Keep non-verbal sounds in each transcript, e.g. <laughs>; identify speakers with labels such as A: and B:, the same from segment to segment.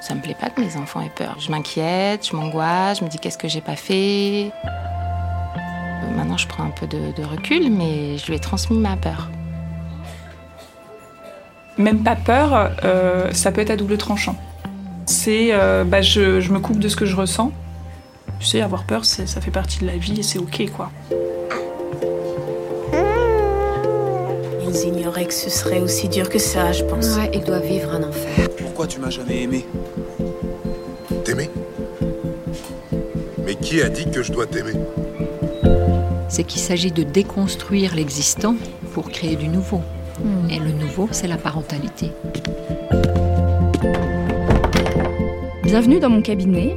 A: Ça me plaît pas que mes enfants aient peur. Je m'inquiète, je m'angoisse, je me dis qu'est-ce que j'ai pas fait? Euh, Maintenant, je prends un peu de, recul, mais je lui ai transmis ma peur.
B: Même pas peur, euh, ça peut être à double tranchant. C'est, euh, bah, je, je me coupe de ce que je ressens. Tu sais, avoir peur, ça fait partie de la vie et c'est ok, quoi.
C: Ils ignoraient que ce serait aussi dur que ça, je pense.
D: Ouais, il doit vivre un enfer.
E: Pourquoi tu m'as jamais aimé T'aimer Mais qui a dit que je dois t'aimer
D: C'est qu'il s'agit de déconstruire l'existant pour créer du nouveau. Et le nouveau, c'est la parentalité.
F: Bienvenue dans mon cabinet.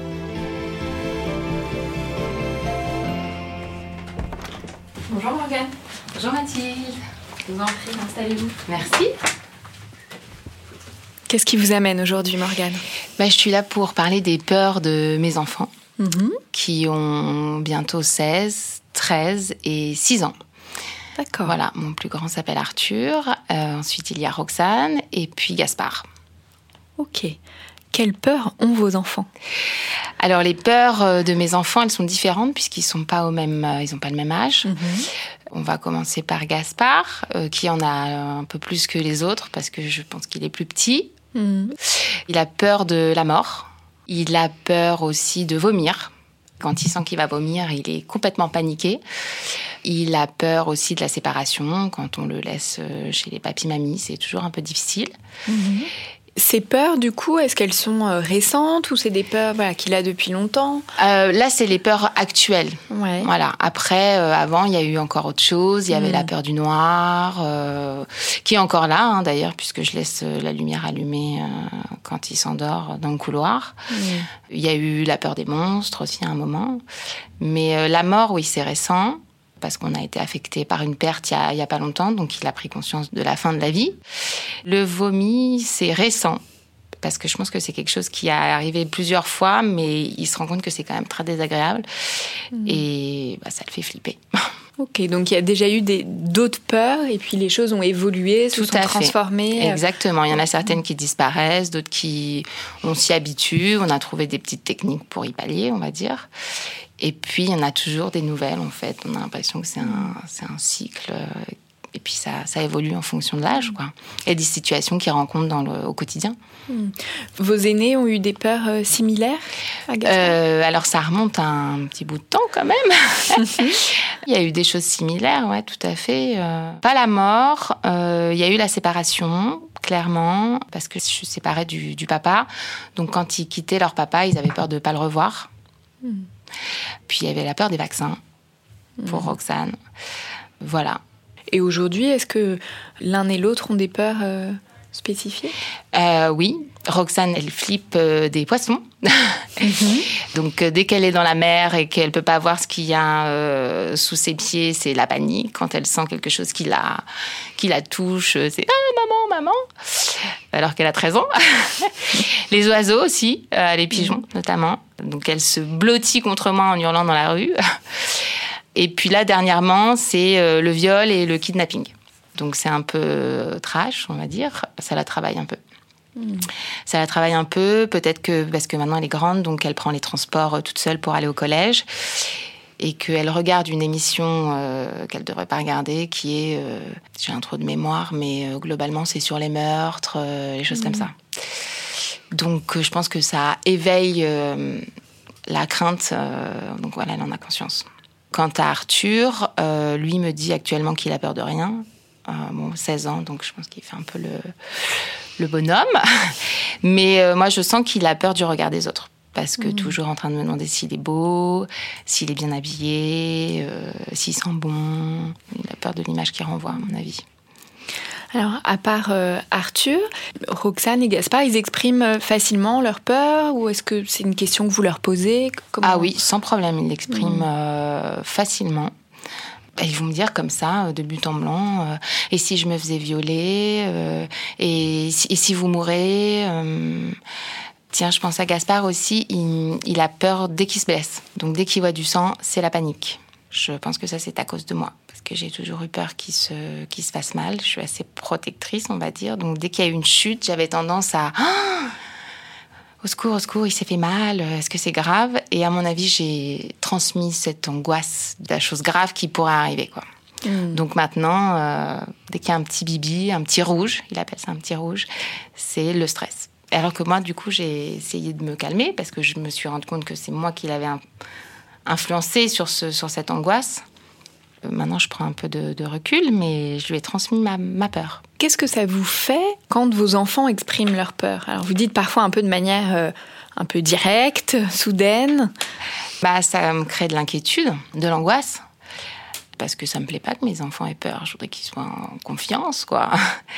A: Bonjour Morgane. Bonjour Mathilde. Je vous en prie, installez-vous. Merci.
F: Qu'est-ce qui vous amène aujourd'hui, Morgane?
A: Bah, je suis là pour parler des peurs de mes enfants qui ont bientôt 16, 13 et 6 ans.
F: D'accord.
A: Voilà, mon plus grand s'appelle Arthur. Euh, ensuite, il y a Roxane et puis Gaspard.
F: Ok. Quelles peurs ont vos enfants
A: Alors, les peurs euh, de mes enfants, elles sont différentes puisqu'ils sont pas au même, euh, ils ont pas le même âge. On va commencer par Gaspard, euh, qui en a un peu plus que les autres parce que je pense qu'il est plus petit. Il a peur de la mort. Il a peur aussi de vomir. Quand il sent qu'il va vomir, il est complètement paniqué. Il a peur aussi de la séparation. Quand on le laisse chez les papis-mamies, c'est toujours un peu difficile.
F: Ces peurs, du coup, est-ce qu'elles sont euh, récentes ou c'est des peurs voilà, qu'il a depuis longtemps?
A: Euh, là, c'est les peurs actuelles.
F: Ouais.
A: Voilà. Après, euh, avant, il y a eu encore autre chose. Il y avait
F: Mm.
A: la peur du noir, euh, qui est encore là, hein, d'ailleurs, puisque je laisse euh, la lumière allumée euh, quand il s'endort dans le couloir. Il y a eu la peur des monstres aussi à un moment. Mais euh, la mort, oui, c'est récent. Parce qu'on a été affecté par une perte il y, a, il y a pas longtemps, donc il a pris conscience de la fin de la vie. Le vomi, c'est récent parce que je pense que c'est quelque chose qui a arrivé plusieurs fois, mais il se rend compte que c'est quand même très désagréable et bah, ça le fait flipper. <laughs>
F: Ok, donc il y a déjà eu d'autres peurs et puis les choses ont évolué, se
A: Tout
F: sont
A: à
F: transformées. euh,
A: Exactement. Il y en a certaines qui disparaissent, d'autres qui on s'y habitue. On a trouvé des petites techniques pour y pallier, on va dire. Et puis il y en a toujours des nouvelles en fait. On a l'impression que c'est un, cycle. euh, Et puis ça, ça évolue en fonction de l'âge, quoi. Et des situations qu'ils rencontrent dans le, au quotidien.
F: Vos aînés ont eu des peurs euh, similaires à
A: Euh, alors ça remonte à un petit bout de temps quand même. <laughs> <laughs> il y a eu des choses similaires, ouais, tout à fait. Euh, pas la mort, il y a eu la séparation, clairement, parce que je suis séparée du, du papa. Donc quand ils quittaient leur papa, ils avaient peur de ne pas le revoir. Puis il y avait la peur des vaccins pour Roxane. Voilà.
F: Et aujourd'hui, est-ce que l'un et l'autre ont des peurs euh, spécifiques
A: Euh, oui, Roxane, elle flippe euh, des poissons. <laughs> Donc, euh, dès qu'elle est dans la mer et qu'elle peut pas voir ce qu'il y a euh, sous ses pieds, c'est la panique. Quand elle sent quelque chose qui la, qui la touche, c'est ah, maman, maman. Alors qu'elle a 13 ans. <laughs> les oiseaux aussi, euh, les pigeons notamment. Donc, elle se blottit contre moi en hurlant dans la rue. Et puis là, dernièrement, c'est le viol et le kidnapping. Donc c'est un peu trash, on va dire. Ça la travaille un peu. Ça la travaille un peu, peut-être que parce que maintenant elle est grande, donc elle prend les transports euh, toute seule pour aller au collège. et qu'elle regarde une émission euh, qu'elle ne devrait pas regarder, qui est, euh, j'ai un trou de mémoire, mais euh, globalement c'est sur les meurtres, les choses comme ça. Donc je pense que ça éveille la crainte, donc voilà, elle en a conscience. Quant à Arthur, lui me dit actuellement qu'il a peur de rien. bon, 16 ans, donc je pense qu'il fait un peu le, le bonhomme. <laughs> Mais moi, je sens qu'il a peur du regard des autres parce que mmh. toujours en train de me demander s'il est beau, s'il est bien habillé, euh, s'il sent bon. Il a peur de l'image qu'il renvoie, à mon avis.
F: Alors, à part euh, Arthur, Roxane et Gaspard, ils expriment euh, facilement leur peur ou est-ce que c'est une question que vous leur posez?
A: Ah oui, sans problème, ils l'expriment mmh. facilement. Bah, ils vont me dire comme ça, de but en blanc, et si je me faisais violer, et, si, et, si, vous mourrez Tiens, je pense à Gaspard aussi, il, a peur dès qu'il se blesse. Donc dès qu'il voit du sang, c'est la panique. Je pense que ça, c'est à cause de moi. Parce que j'ai toujours eu peur qu'il se, se fasse mal. Je suis assez protectrice, on va dire. Donc dès qu'il y a eu une chute, j'avais tendance à... au secours, au secours, il s'est fait mal, est-ce que c'est grave? Et à mon avis, j'ai transmis cette angoisse de la chose grave qui pourrait arriver. quoi. Hmm. Donc maintenant, euh, dès qu'il y a un petit bibi, un petit rouge, il appelle ça un petit rouge, c'est le stress. Alors que moi, du coup, j'ai essayé de me calmer parce que je me suis rendu compte que c'est moi qui l'avais influencé sur, ce, sur cette angoisse. Euh, maintenant, je prends un peu de, recul, mais je lui ai transmis ma, peur.
F: Qu'est-ce que ça vous fait quand vos enfants expriment leur peur? Alors, vous dites parfois un peu de manière euh, un peu directe, soudaine.
A: Bah, ça me crée de l'inquiétude, de l'angoisse parce que ça me plaît pas que mes enfants aient peur. Je voudrais qu'ils soient en confiance, quoi.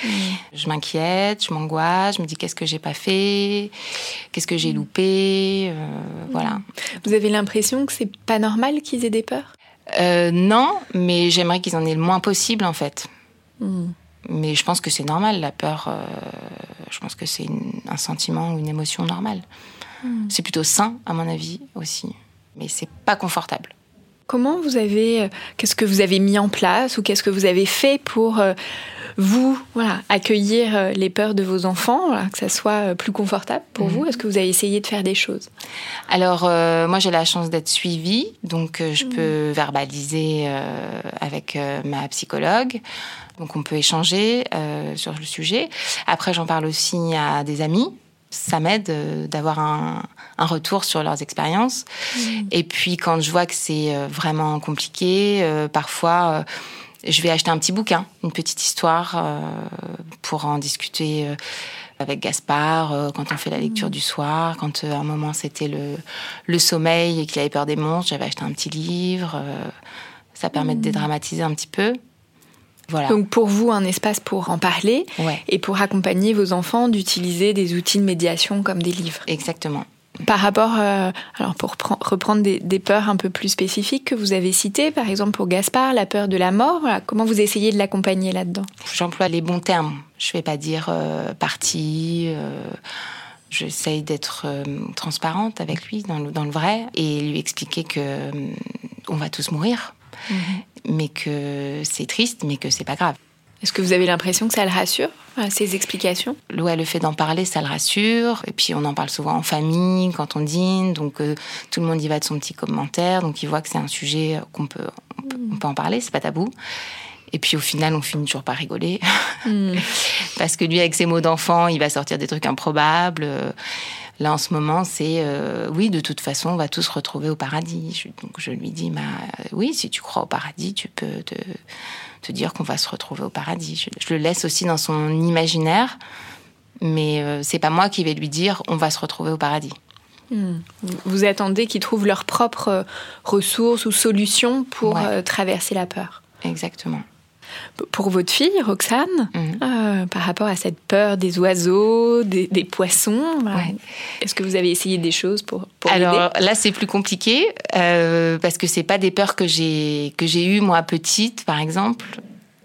A: Mm. Je m'inquiète, je m'angoisse, je me dis qu'est-ce que j'ai pas fait, qu'est-ce que j'ai mm. loupé, euh, voilà.
F: Vous avez l'impression que c'est pas normal qu'ils aient des peurs?
A: Euh, Non, mais j'aimerais qu'ils en aient le moins possible, en fait. Mm. Mais je pense que c'est normal, la peur. Euh, je pense que c'est un sentiment ou une émotion normale. C'est plutôt sain, à mon avis, aussi. Mais c'est pas confortable.
F: Comment vous avez, euh, qu'est-ce que vous avez mis en place ou qu'est-ce que vous avez fait pour vous, voilà, accueillir euh, les peurs de vos enfants, que ça soit plus confortable pour vous mhm. Est-ce que vous avez essayé de faire des choses?
A: Alors, moi, j'ai la chance d'être suivie, donc je mhm. peux verbaliser avec ma psychologue. Donc, on peut échanger sur le sujet. Après, j'en parle aussi à des amis ça m'aide euh, d'avoir un, retour sur leurs expériences. Mmh. Et puis quand je vois que c'est euh, vraiment compliqué, euh, parfois je vais acheter un petit bouquin, une petite histoire pour en discuter avec Gaspard quand on fait la lecture mmh. du soir, quand à un moment c'était le, le sommeil et qu'il avait peur des monstres, j'avais acheté un petit livre. ça permet de mmh. dédramatiser un petit peu.
F: Donc pour vous, un espace pour en parler et pour accompagner vos enfants d'utiliser des outils de médiation comme des livres.
A: Exactement.
F: Par rapport, euh, alors pour reprendre des, peurs un peu plus spécifiques que vous avez citées, par exemple pour Gaspard, la peur de la mort, comment vous essayez de l'accompagner là-dedans?
A: J'emploie les bons termes. Je ne vais pas dire euh, partie. Euh, j'essaye d'être transparente avec lui dans le, dans le, vrai et lui expliquer que on va tous mourir. Mhm mais que c'est triste, mais que c'est pas grave.
F: Est-ce que vous avez l'impression que ça le rassure, euh, ces explications?
A: Ouais, le fait d'en parler, ça le rassure. Et puis, on en parle souvent en famille, quand on dîne. Donc, euh, tout le monde y va de son petit commentaire. Donc, il voit que c'est un sujet qu'on peut, on peut, en parler, c'est pas tabou. Et puis, au final, on finit toujours par rigoler. Hmm. <laughs> Parce que lui, avec ses mots d'enfant, il va sortir des trucs improbables. Là, en ce moment, c'est euh, oui, de toute façon, on va tous se retrouver au paradis. Je, donc, je lui dis, bah, oui, si tu crois au paradis, tu peux te, te dire qu'on va se retrouver au paradis. Je, le laisse aussi dans son imaginaire, mais euh, c'est pas moi qui vais lui dire, on va se retrouver au paradis.
F: Hmm. Vous attendez qu'ils trouvent leurs propres ressources ou solutions pour euh, traverser la peur.
A: Exactement.
F: Pour votre fille, Roxane, mhm. euh, par rapport à cette peur des oiseaux, des, poissons, euh, est-ce que vous avez essayé des choses pour, pour
A: Alors là, c'est plus compliqué euh, parce que c'est pas des peurs que j'ai que j'ai eues moi petite, par exemple,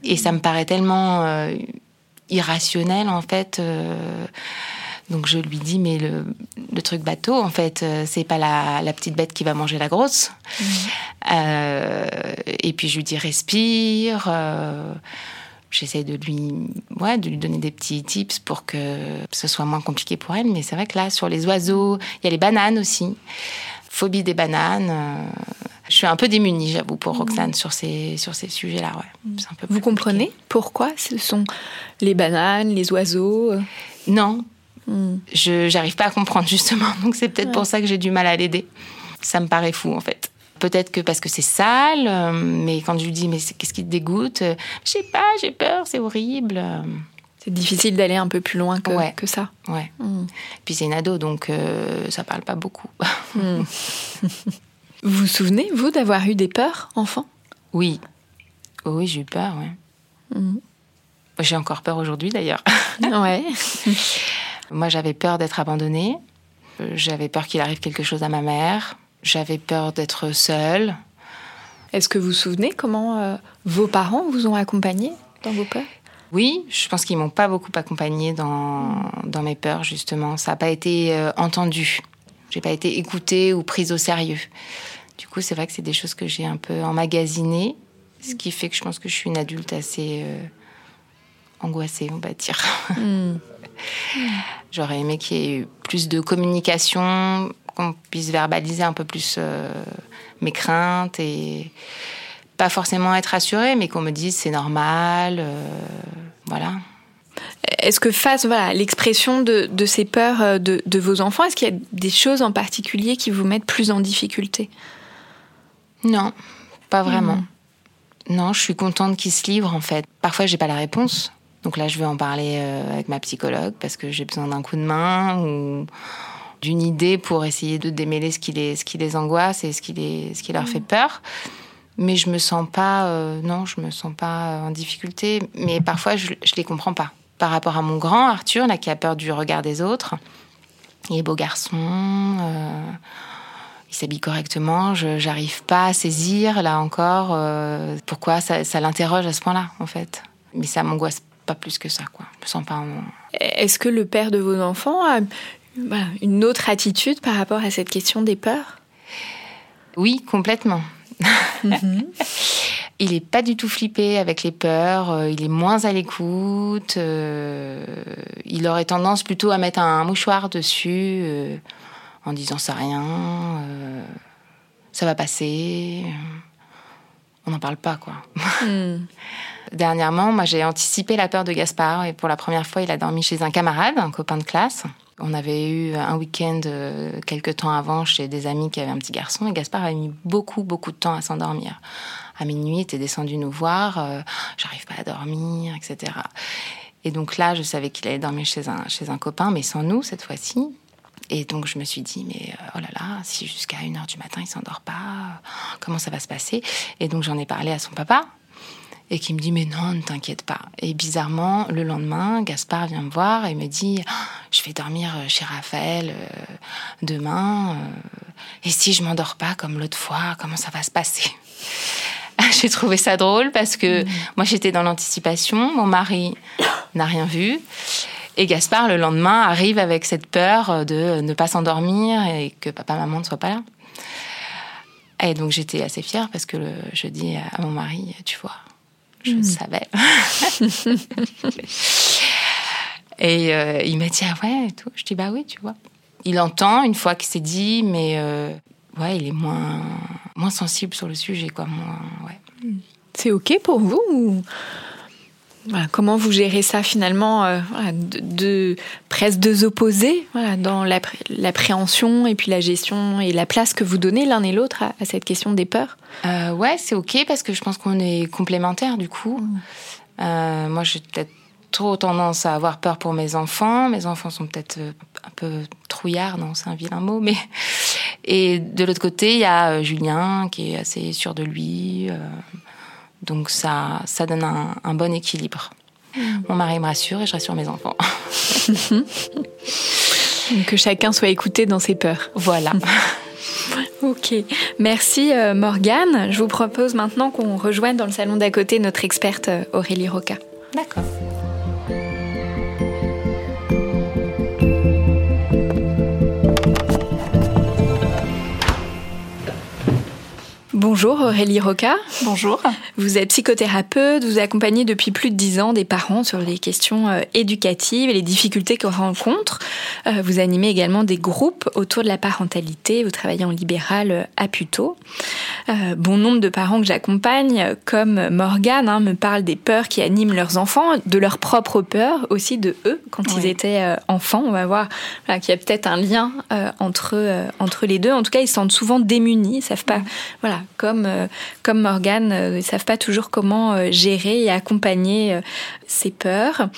A: et ça me paraît tellement irrationnel en fait. Donc je lui dis mais le, truc bateau en fait c'est pas la, petite bête qui va manger la grosse. Mhm. Euh, et puis je lui dis respire. Euh, j'essaie de lui, ouais, de lui donner des petits tips pour que ce soit moins compliqué pour elle. Mais c'est vrai que là, sur les oiseaux, il y a les bananes aussi. Phobie des bananes. Euh, Je suis un peu démunie, j'avoue, pour Roxane sur ces, sur ces sujets-là. Ouais.
F: C'est un peu Vous comprenez pourquoi ce sont les bananes, les oiseaux euh
A: Non. Je n'arrive pas à comprendre, justement. Donc c'est peut-être pour ça que j'ai du mal à l'aider. Ça me paraît fou, en fait. Peut-être que parce que c'est sale, euh, mais quand je lui dis, mais qu'est-ce qui te dégoûte? Je sais pas, j'ai peur, c'est horrible.
F: C'est difficile d'aller un peu plus loin que, que ça.
A: Ouais. Mm. Puis c'est une ado, donc euh, ça parle pas beaucoup. Mm. <laughs>
F: vous vous souvenez, vous, d'avoir eu des peurs, enfant?
A: Oui. oui, j'ai eu peur, ouais. Mm. J'ai encore peur aujourd'hui, d'ailleurs.
F: ouais. <laughs>
A: Moi, j'avais peur d'être abandonnée. J'avais peur qu'il arrive quelque chose à ma mère. J'avais peur d'être seule.
F: Est-ce que vous vous souvenez comment euh, vos parents vous ont accompagné dans vos peurs?
A: Oui, je pense qu'ils m'ont pas beaucoup accompagné dans, dans mes peurs, justement. Ça n'a pas été euh, entendu. J'ai pas été écoutée ou prise au sérieux. Du coup, c'est vrai que c'est des choses que j'ai un peu emmagasinées, ce qui fait que je pense que je suis une adulte assez euh, angoissée, on va dire. Hmm. J'aurais aimé qu'il y ait eu plus de communication, qu'on puisse verbaliser un peu plus euh, mes craintes et pas forcément être assurée, mais qu'on me dise c'est normal, euh, voilà.
F: Est-ce que face à l'expression de, ces peurs euh, de, vos enfants, est-ce qu'il y a des choses en particulier qui vous mettent plus en difficulté?
A: Non, pas vraiment. Hmm. Non, je suis contente qu'ils se livrent en fait. Parfois, j'ai pas la réponse. Donc là, je vais en parler avec ma psychologue parce que j'ai besoin d'un coup de main ou d'une idée pour essayer de démêler ce qui les, ce qui les angoisse et ce qui, les, ce qui leur fait peur. Mais je me sens pas, euh, non, je me sens pas en difficulté. Mais parfois, je, je les comprends pas. Par rapport à mon grand Arthur, là, qui a peur du regard des autres, il est beau garçon, euh, il s'habille correctement. Je n'arrive pas à saisir, là encore, euh, pourquoi ça, ça l'interroge à ce point-là, en fait. Mais ça m'angoisse pas plus que ça, quoi. Je me sens pas.
F: Est-ce que le père de vos enfants a une autre attitude par rapport à cette question des peurs?
A: Oui, complètement. Mhm. <laughs> il n'est pas du tout flippé avec les peurs, euh, il est moins à l'écoute, euh, il aurait tendance plutôt à mettre un mouchoir dessus euh, en disant ça rien, ça va passer. On n'en parle pas, quoi. Hmm. <laughs> Dernièrement, moi, j'ai anticipé la peur de Gaspard et pour la première fois, il a dormi chez un camarade, un copain de classe. On avait eu un week-end euh, quelques temps avant chez des amis qui avaient un petit garçon et Gaspard a mis beaucoup, beaucoup de temps à s'endormir. À minuit, il était descendu nous voir, euh, j'arrive pas à dormir, etc. Et donc là, je savais qu'il allait dormir chez un, chez un copain, mais sans nous cette fois-ci. Et donc je me suis dit, mais euh, oh là là, si jusqu'à 1h du matin il s'endort pas, comment ça va se passer? Et donc j'en ai parlé à son papa, et qui me dit mais non, ne t'inquiète pas. Et bizarrement, le lendemain, Gaspard vient me voir et me dit ah, je vais dormir euh, chez Raphaël euh, demain. Euh, et si je m'endors pas comme l'autre fois, comment ça va se passer <laughs> J'ai trouvé ça drôle parce que mm. moi j'étais dans l'anticipation, mon mari n'a rien vu. Et Gaspard, le lendemain, arrive avec cette peur de ne pas s'endormir et que papa, maman ne soient pas là. Et donc j'étais assez fière parce que je dis à mon mari, tu vois, je hmm. savais. <laughs> et euh, il m'a dit ah ouais et tout. Je dis bah oui, tu vois. Il entend une fois qu'il s'est dit, mais euh, ouais, il est moins moins sensible sur le sujet quoi. Moins, ouais.
F: C'est ok pour vous ou comment vous gérez ça finalement, euh, de, presque deux opposés, dans l'appréhension et puis la gestion et la place que vous donnez l'un et l'autre à, cette question des peurs?
A: Euh, Ouais, c'est ok parce que je pense qu'on est complémentaires du coup. Mm. Euh, moi, j'ai peut-être trop tendance à avoir peur pour mes enfants. Mes enfants sont peut-être un peu trouillards, non, c'est un vilain mot, mais. <laughs> Et de l'autre côté, il y a Julien qui est assez sûr de lui. Donc ça, ça donne un, bon équilibre. Mon mari me rassure et je rassure mes enfants. <laughs>
F: que chacun soit écouté dans ses peurs.
A: Voilà. <laughs>
F: ok. Merci euh, Morgane. Je vous propose maintenant qu'on rejoigne dans le salon d'à côté notre experte euh, Aurélie Roca.
A: D'accord.
F: Bonjour Aurélie Roca.
B: Bonjour.
F: Vous êtes psychothérapeute, vous accompagnez depuis plus de dix ans des parents sur les questions euh, éducatives et les difficultés qu'ils rencontrent. Euh, vous animez également des groupes autour de la parentalité, vous travaillez en libéral euh, à Puteaux. Bon nombre de parents que j'accompagne, comme Morgane, hein, me parlent des peurs qui animent leurs enfants, de leurs propres peurs, aussi de eux quand ils étaient enfants. On va voir qu'il y a peut-être un lien entre, entre les deux. En tout cas, ils se sentent souvent démunis, ils savent pas... Voilà, comme, euh, comme Morgane, euh, ils ne savent pas toujours comment euh, gérer et accompagner ces peurs.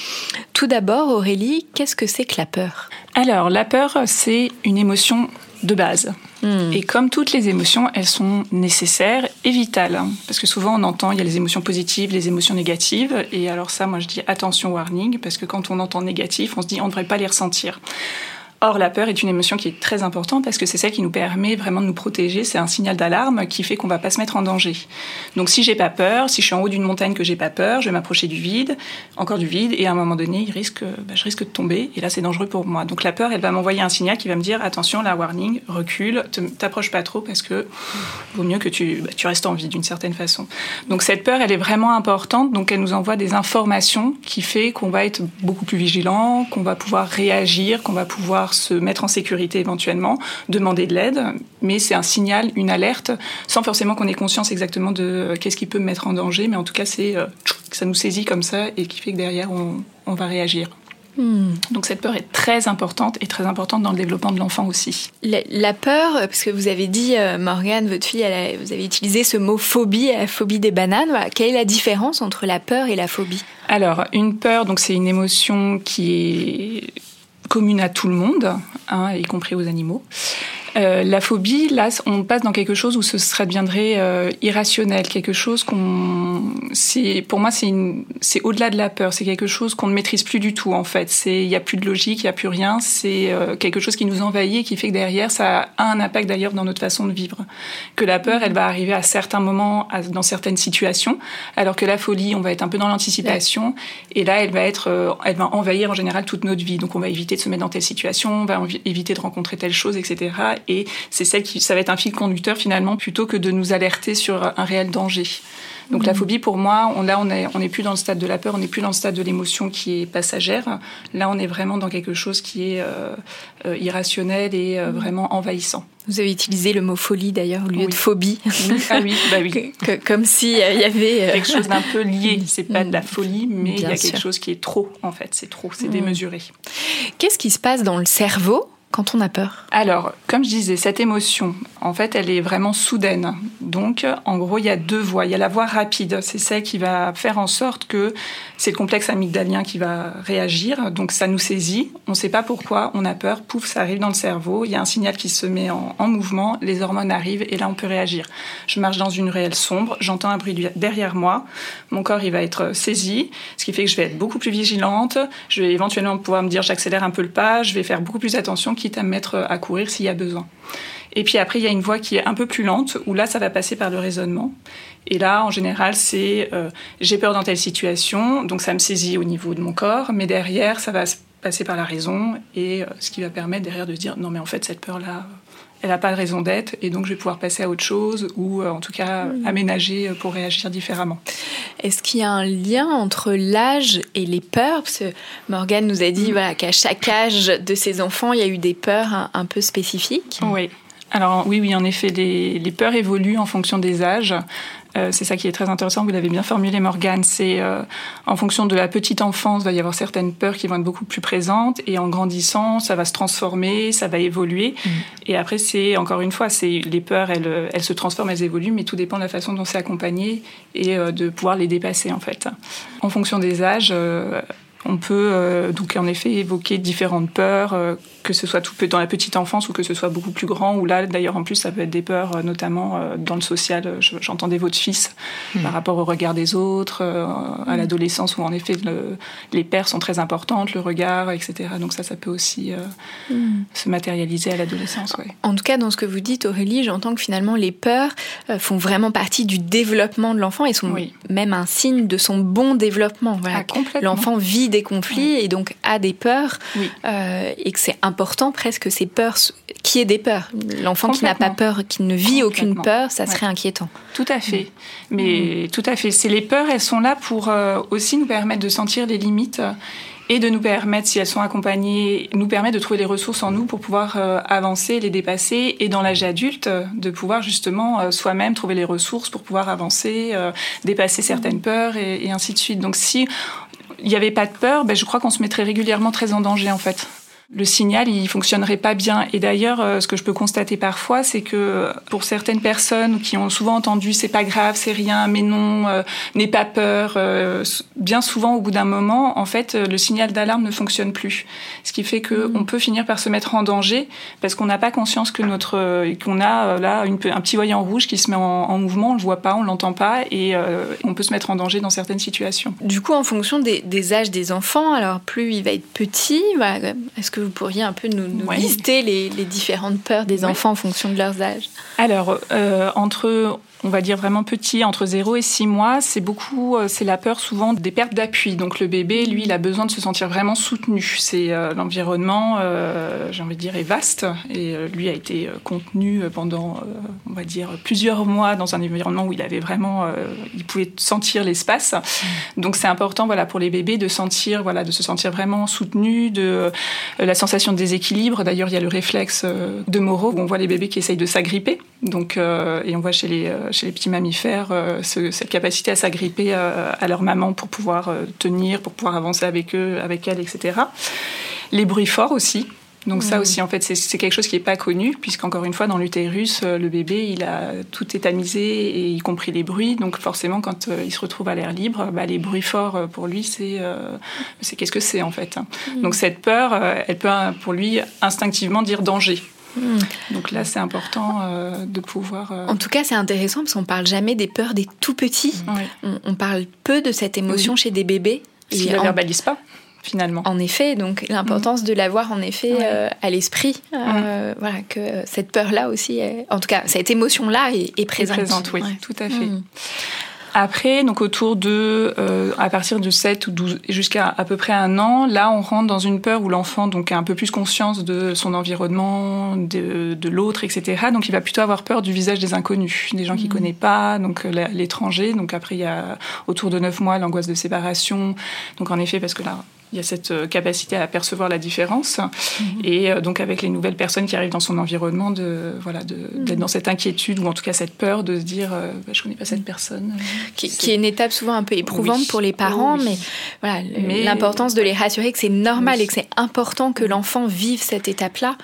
F: Tout d'abord, Aurélie, qu'est-ce que c'est que la peur?
B: Alors, la peur, c'est une émotion de base. Hmm. Et comme toutes les émotions, elles sont nécessaires et vitales. Parce que souvent, on entend, il y a les émotions positives, les émotions négatives. Et alors ça, moi, je dis attention, warning, parce que quand on entend négatif, on se dit, on ne devrait pas les ressentir. Or, la peur est une émotion qui est très importante parce que c'est celle qui nous permet vraiment de nous protéger. C'est un signal d'alarme qui fait qu'on va pas se mettre en danger. Donc, si j'ai pas peur, si je suis en haut d'une montagne que j'ai pas peur, je vais m'approcher du vide, encore du vide, et à un moment donné, il risque, bah, je risque de tomber, et là, c'est dangereux pour moi. Donc, la peur, elle va m'envoyer un signal qui va me dire attention, la warning, recule, t'approche pas trop parce que vaut mieux que tu, bah, tu restes en vie d'une certaine façon. Donc, cette peur, elle est vraiment importante. Donc, elle nous envoie des informations qui fait qu'on va être beaucoup plus vigilant, qu'on va pouvoir réagir, qu'on va pouvoir se mettre en sécurité éventuellement, demander de l'aide, mais c'est un signal, une alerte, sans forcément qu'on ait conscience exactement de euh, qu'est-ce qui peut me mettre en danger, mais en tout cas, c'est euh, ça nous saisit comme ça et qui fait que derrière, on, va réagir. Hmm. Donc cette peur est très importante et très importante dans le développement de l'enfant aussi.
F: La, peur, parce que vous avez dit, euh, Morgane, votre fille, vous avez utilisé ce mot phobie, la phobie des bananes. Quelle est la différence entre la peur et la phobie?
B: Alors, une peur, donc c'est une émotion qui est commune à tout le monde, hein, y compris aux animaux. Euh, la phobie, là, on passe dans quelque chose où ce serait deviendrait euh, irrationnel, quelque chose qu'on, c'est, pour moi, c'est c'est au-delà de la peur, c'est quelque chose qu'on ne maîtrise plus du tout en fait. C'est, il y a plus de logique, il y a plus rien. C'est euh, quelque chose qui nous envahit et qui fait que derrière, ça a un impact d'ailleurs dans notre façon de vivre. Que la peur, elle va arriver à certains moments, dans certaines situations, alors que la folie, on va être un peu dans l'anticipation et là, elle va être, elle va envahir en général toute notre vie. Donc, on va éviter de se mettre dans telle situation, on va éviter de rencontrer telle chose, etc et c'est celle qui, ça va être un fil conducteur finalement plutôt que de nous alerter sur un réel danger. Donc la mhm. phobie, pour moi, on, là, on n'est on est plus dans le stade de la peur, on n'est plus dans le stade de l'émotion qui est passagère. Là, on est vraiment dans quelque chose qui est euh, euh, irrationnel et euh, mhm. vraiment envahissant.
F: Vous avez utilisé le mot folie d'ailleurs au lieu de phobie.
B: Ah oui, bah oui. <laughs>
F: comme s'il y avait
B: quelque chose d'un peu lié. <laughs> C'est pas de la folie, mais il y a quelque chose qui est trop en fait. C'est trop, c'est démesuré.
F: Qu'est-ce qui se passe dans le cerveau quand on a peur
B: Alors, comme je disais, cette émotion, en fait, elle est vraiment soudaine. Donc, en gros, il y a deux voies. Il y a la voie rapide, c'est celle qui va faire en sorte que c'est le complexe amygdalien qui va réagir. Donc, ça nous saisit. On ne sait pas pourquoi, on a peur. Pouf, ça arrive dans le cerveau. Il y a un signal qui se met en, mouvement. Les hormones arrivent et là, on peut réagir. Je marche dans une réelle sombre. J'entends un bruit derrière moi. Mon corps, il va être saisi, ce qui fait que je vais être beaucoup plus vigilante. Je vais éventuellement pouvoir me dire, j'accélère un peu le pas. Je vais faire beaucoup plus attention quitte à me mettre à courir s'il y a besoin. Et puis après, il y a une voie qui est un peu plus lente, où là, ça va passer par le raisonnement. Et là, en général, c'est euh, j'ai peur dans telle situation, donc ça me saisit au niveau de mon corps, mais derrière, ça va passer par la raison, et euh, ce qui va permettre derrière de dire non, mais en fait, cette peur-là, elle n'a pas de raison d'être et donc je vais pouvoir passer à autre chose ou euh, en tout cas hmm. aménager euh, pour réagir différemment.
F: Est-ce qu'il y a un lien entre l'âge et les peurs? Parce que Morgane nous a dit hmm. voilà, qu'à chaque âge de ses enfants, il y a eu des peurs un, peu spécifiques.
B: Oui. Alors oui, oui, en effet, les, les, peurs évoluent en fonction des âges. Euh, c'est ça qui est très intéressant, vous l'avez bien formulé Morgane, c'est euh, en fonction de la petite enfance, il va y avoir certaines peurs qui vont être beaucoup plus présentes et en grandissant, ça va se transformer, ça va évoluer. Mm. Et après, c'est encore une fois, c'est les peurs, elles, elles se transforment, elles évoluent, mais tout dépend de la façon dont c'est accompagné et euh, de pouvoir les dépasser en fait. En fonction des âges, on peut donc en effet évoquer différentes peurs, que ce soit tout dans la petite enfance ou que ce soit beaucoup plus grand, ou là d'ailleurs en plus ça peut être des peurs euh, notamment euh, dans le social, euh, j'entendais votre fils hmm. par rapport au regard des autres, à hmm. l'adolescence où en effet les pères sont très importantes, le regard, etc. Donc ça ça peut aussi hmm. se matérialiser à l'adolescence.
F: En tout cas dans ce que vous dites Aurélie, j'entends que finalement les peurs font vraiment partie du développement de l'enfant et sont même un signe de son bon développement.
B: Voilà.
F: Ah, l'enfant vit des conflits et donc a des peurs euh, et que c'est important presque ces peurs qui ait des peurs. L'enfant qui n'a pas peur, qui ne vit aucune peur, ça serait inquiétant.
B: Tout à fait. Mais tout à fait. C'est les peurs, elles sont là pour euh, aussi nous permettre de sentir les limites et de nous permettre, si elles sont accompagnées, nous permet de trouver les ressources en nous pour pouvoir euh, avancer, les dépasser, et dans l'âge adulte, de pouvoir justement euh, soi-même trouver les ressources pour pouvoir avancer, euh, dépasser certaines peurs et, et, ainsi de suite. Donc si il n'y avait pas de peur, ben, je crois qu'on se mettrait régulièrement très en danger en fait le signal il fonctionnerait pas bien. Et d'ailleurs, euh, ce que je peux constater parfois, c'est que pour certaines personnes qui ont souvent entendu c'est pas grave, c'est rien, mais non, euh, n'aie pas peur, euh, bien souvent au bout d'un moment, en fait, le signal d'alarme ne fonctionne plus. Ce qui fait que mmh. on peut finir par se mettre en danger parce qu'on n'a pas conscience que notre qu'on a là une, un petit voyant rouge qui se met en, en, mouvement, on le voit pas, on l'entend pas et on peut se mettre en danger dans certaines situations.
F: Du coup, en fonction des, des âges des enfants, alors plus il va être petit, voilà, est-ce que vous pourriez un peu nous, lister les, différentes peurs des enfants en fonction de leurs âges?
B: Alors, euh, entre on va dire vraiment petit, entre 0 et 6 mois, c'est beaucoup, euh, c'est la peur souvent des pertes d'appui. Donc le bébé, lui, il a besoin de se sentir vraiment soutenu. C'est euh, l'environnement, euh, j'ai envie de dire, est vaste et lui a été contenu pendant, on va dire, plusieurs mois dans un environnement où il avait vraiment, il pouvait sentir l'espace. Donc c'est important, voilà, pour les bébés de sentir, voilà, de se sentir vraiment soutenu, de la sensation de déséquilibre. D'ailleurs, il y a le réflexe de Moreau où on voit les bébés qui essayent de s'agripper. Donc et on voit chez les chez les petits mammifères euh, cette capacité à s'agripper euh, à leur maman pour pouvoir euh, tenir, pour pouvoir avancer avec eux, avec elle, etc. Les bruits forts aussi. Donc ça aussi, en fait, c'est quelque chose qui n'est pas connu, puisqu'encore une fois, dans l'utérus, le bébé, il a tout étamisé, et y compris les bruits. Donc forcément, quand il se retrouve à l'air libre, bah, les bruits forts, pour lui, c'est qu'est-ce que c'est, en fait. Mm. Donc cette peur, elle peut, pour lui, instinctivement dire danger. Hmm. Donc là, c'est important euh, de pouvoir.
F: Euh, en tout cas, c'est intéressant parce qu'on parle jamais des peurs des tout petits. On, parle peu de cette émotion chez des bébés.
B: Ils ne la verbalisent pas. Finalement.
F: En effet, donc l'importance de l'avoir en effet euh, à l'esprit, voilà que cette peur-là aussi, en tout cas cette émotion-là est, présente.
B: Est présente, oui, tout à fait. Hmm. Après, donc autour de, euh, à partir de 7 ou 12, jusqu'à à peu près un an, là, on rentre dans une peur où l'enfant donc a un peu plus conscience de son environnement, de, de l'autre, etc. Donc, il va plutôt avoir peur du visage des inconnus, des gens qu'il mmh. connaît pas, donc euh, l'étranger. Donc après, il y a autour de 9 mois l'angoisse de séparation. Donc en effet, parce que là, il y a cette euh, capacité à percevoir la différence. Mhm. Et euh, donc, avec les nouvelles personnes qui arrivent dans son environnement, de, voilà, mhm. d'être dans cette inquiétude ou en tout cas cette peur de se dire euh, bah, je connais pas cette personne.
F: Qui, est... une étape souvent un peu éprouvante pour les parents, mais voilà, l'importance de les rassurer que c'est normal et que c'est important que l'enfant vive cette étape-là.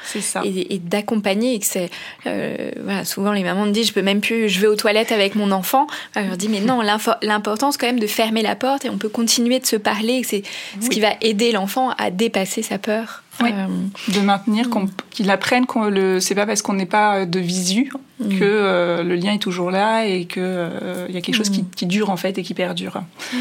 F: Et, d'accompagner et que c'est. voilà, souvent, les mamans me disent je peux même plus, je vais aux toilettes avec mon enfant. je leur dis mais non, l'importance quand même de fermer la porte et on peut continuer de se parler. C'est ce qui va aider l'enfant à dépasser sa peur.
B: Euh, de maintenir, qu'il apprenne qu'on le, c'est pas parce qu'on n'est pas de visu mm. que euh, le lien est toujours là et que euh, y a quelque chose qui, mm. qui, dure en fait et qui perdure. Mm.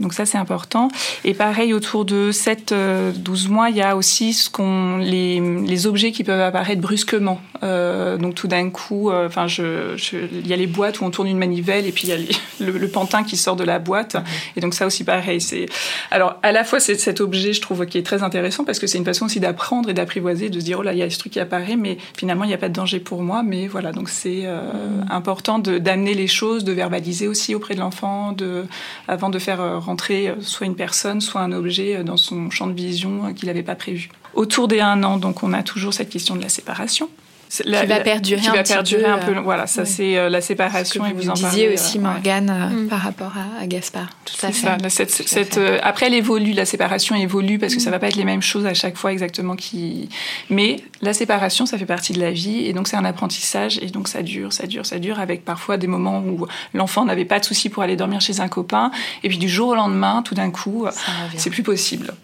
B: Donc ça c'est important. Et pareil autour de 7 12 mois, il y a aussi ce qu'on les, les objets qui peuvent apparaître brusquement. donc tout d'un coup, enfin je, il y a les boîtes où on tourne une manivelle et puis il y a <laughs> le, pantin qui sort de la boîte et donc ça aussi pareil, c'est alors à la fois c'est cet objet je trouve qui est très intéressant parce que c'est une façon aussi d'apprendre et d'apprivoiser, de se dire oh là il y a ce truc qui apparaît, mais finalement il n'y a pas de danger pour moi. Mais voilà, donc c'est euh, mm. important d'amener les choses, de verbaliser aussi auprès de l'enfant, de avant de faire euh, rentrer euh, soit une personne, soit un objet dans son champ de vision qu'il n'avait pas prévu. Autour des un an, donc on a toujours cette question de la séparation
F: qui va perdurer
B: qui
F: un
B: va perdurer
F: peu,
B: un peu. Voilà, ça c'est euh, la séparation.
F: et vous, en disiez aussi, euh, Morgane, euh, mm. par rapport à, Gaspard.
B: Tout à fait. Ça, cette, après, elle évolue, la séparation évolue parce que ça mm. va pas être les mêmes choses à chaque fois exactement. Qui... Mais la séparation, ça fait partie de la vie et donc c'est un apprentissage et donc ça dure, ça dure, ça dure avec parfois des moments où l'enfant n'avait pas de soucis pour aller dormir chez un copain et puis du jour au lendemain, tout d'un coup, c'est plus possible.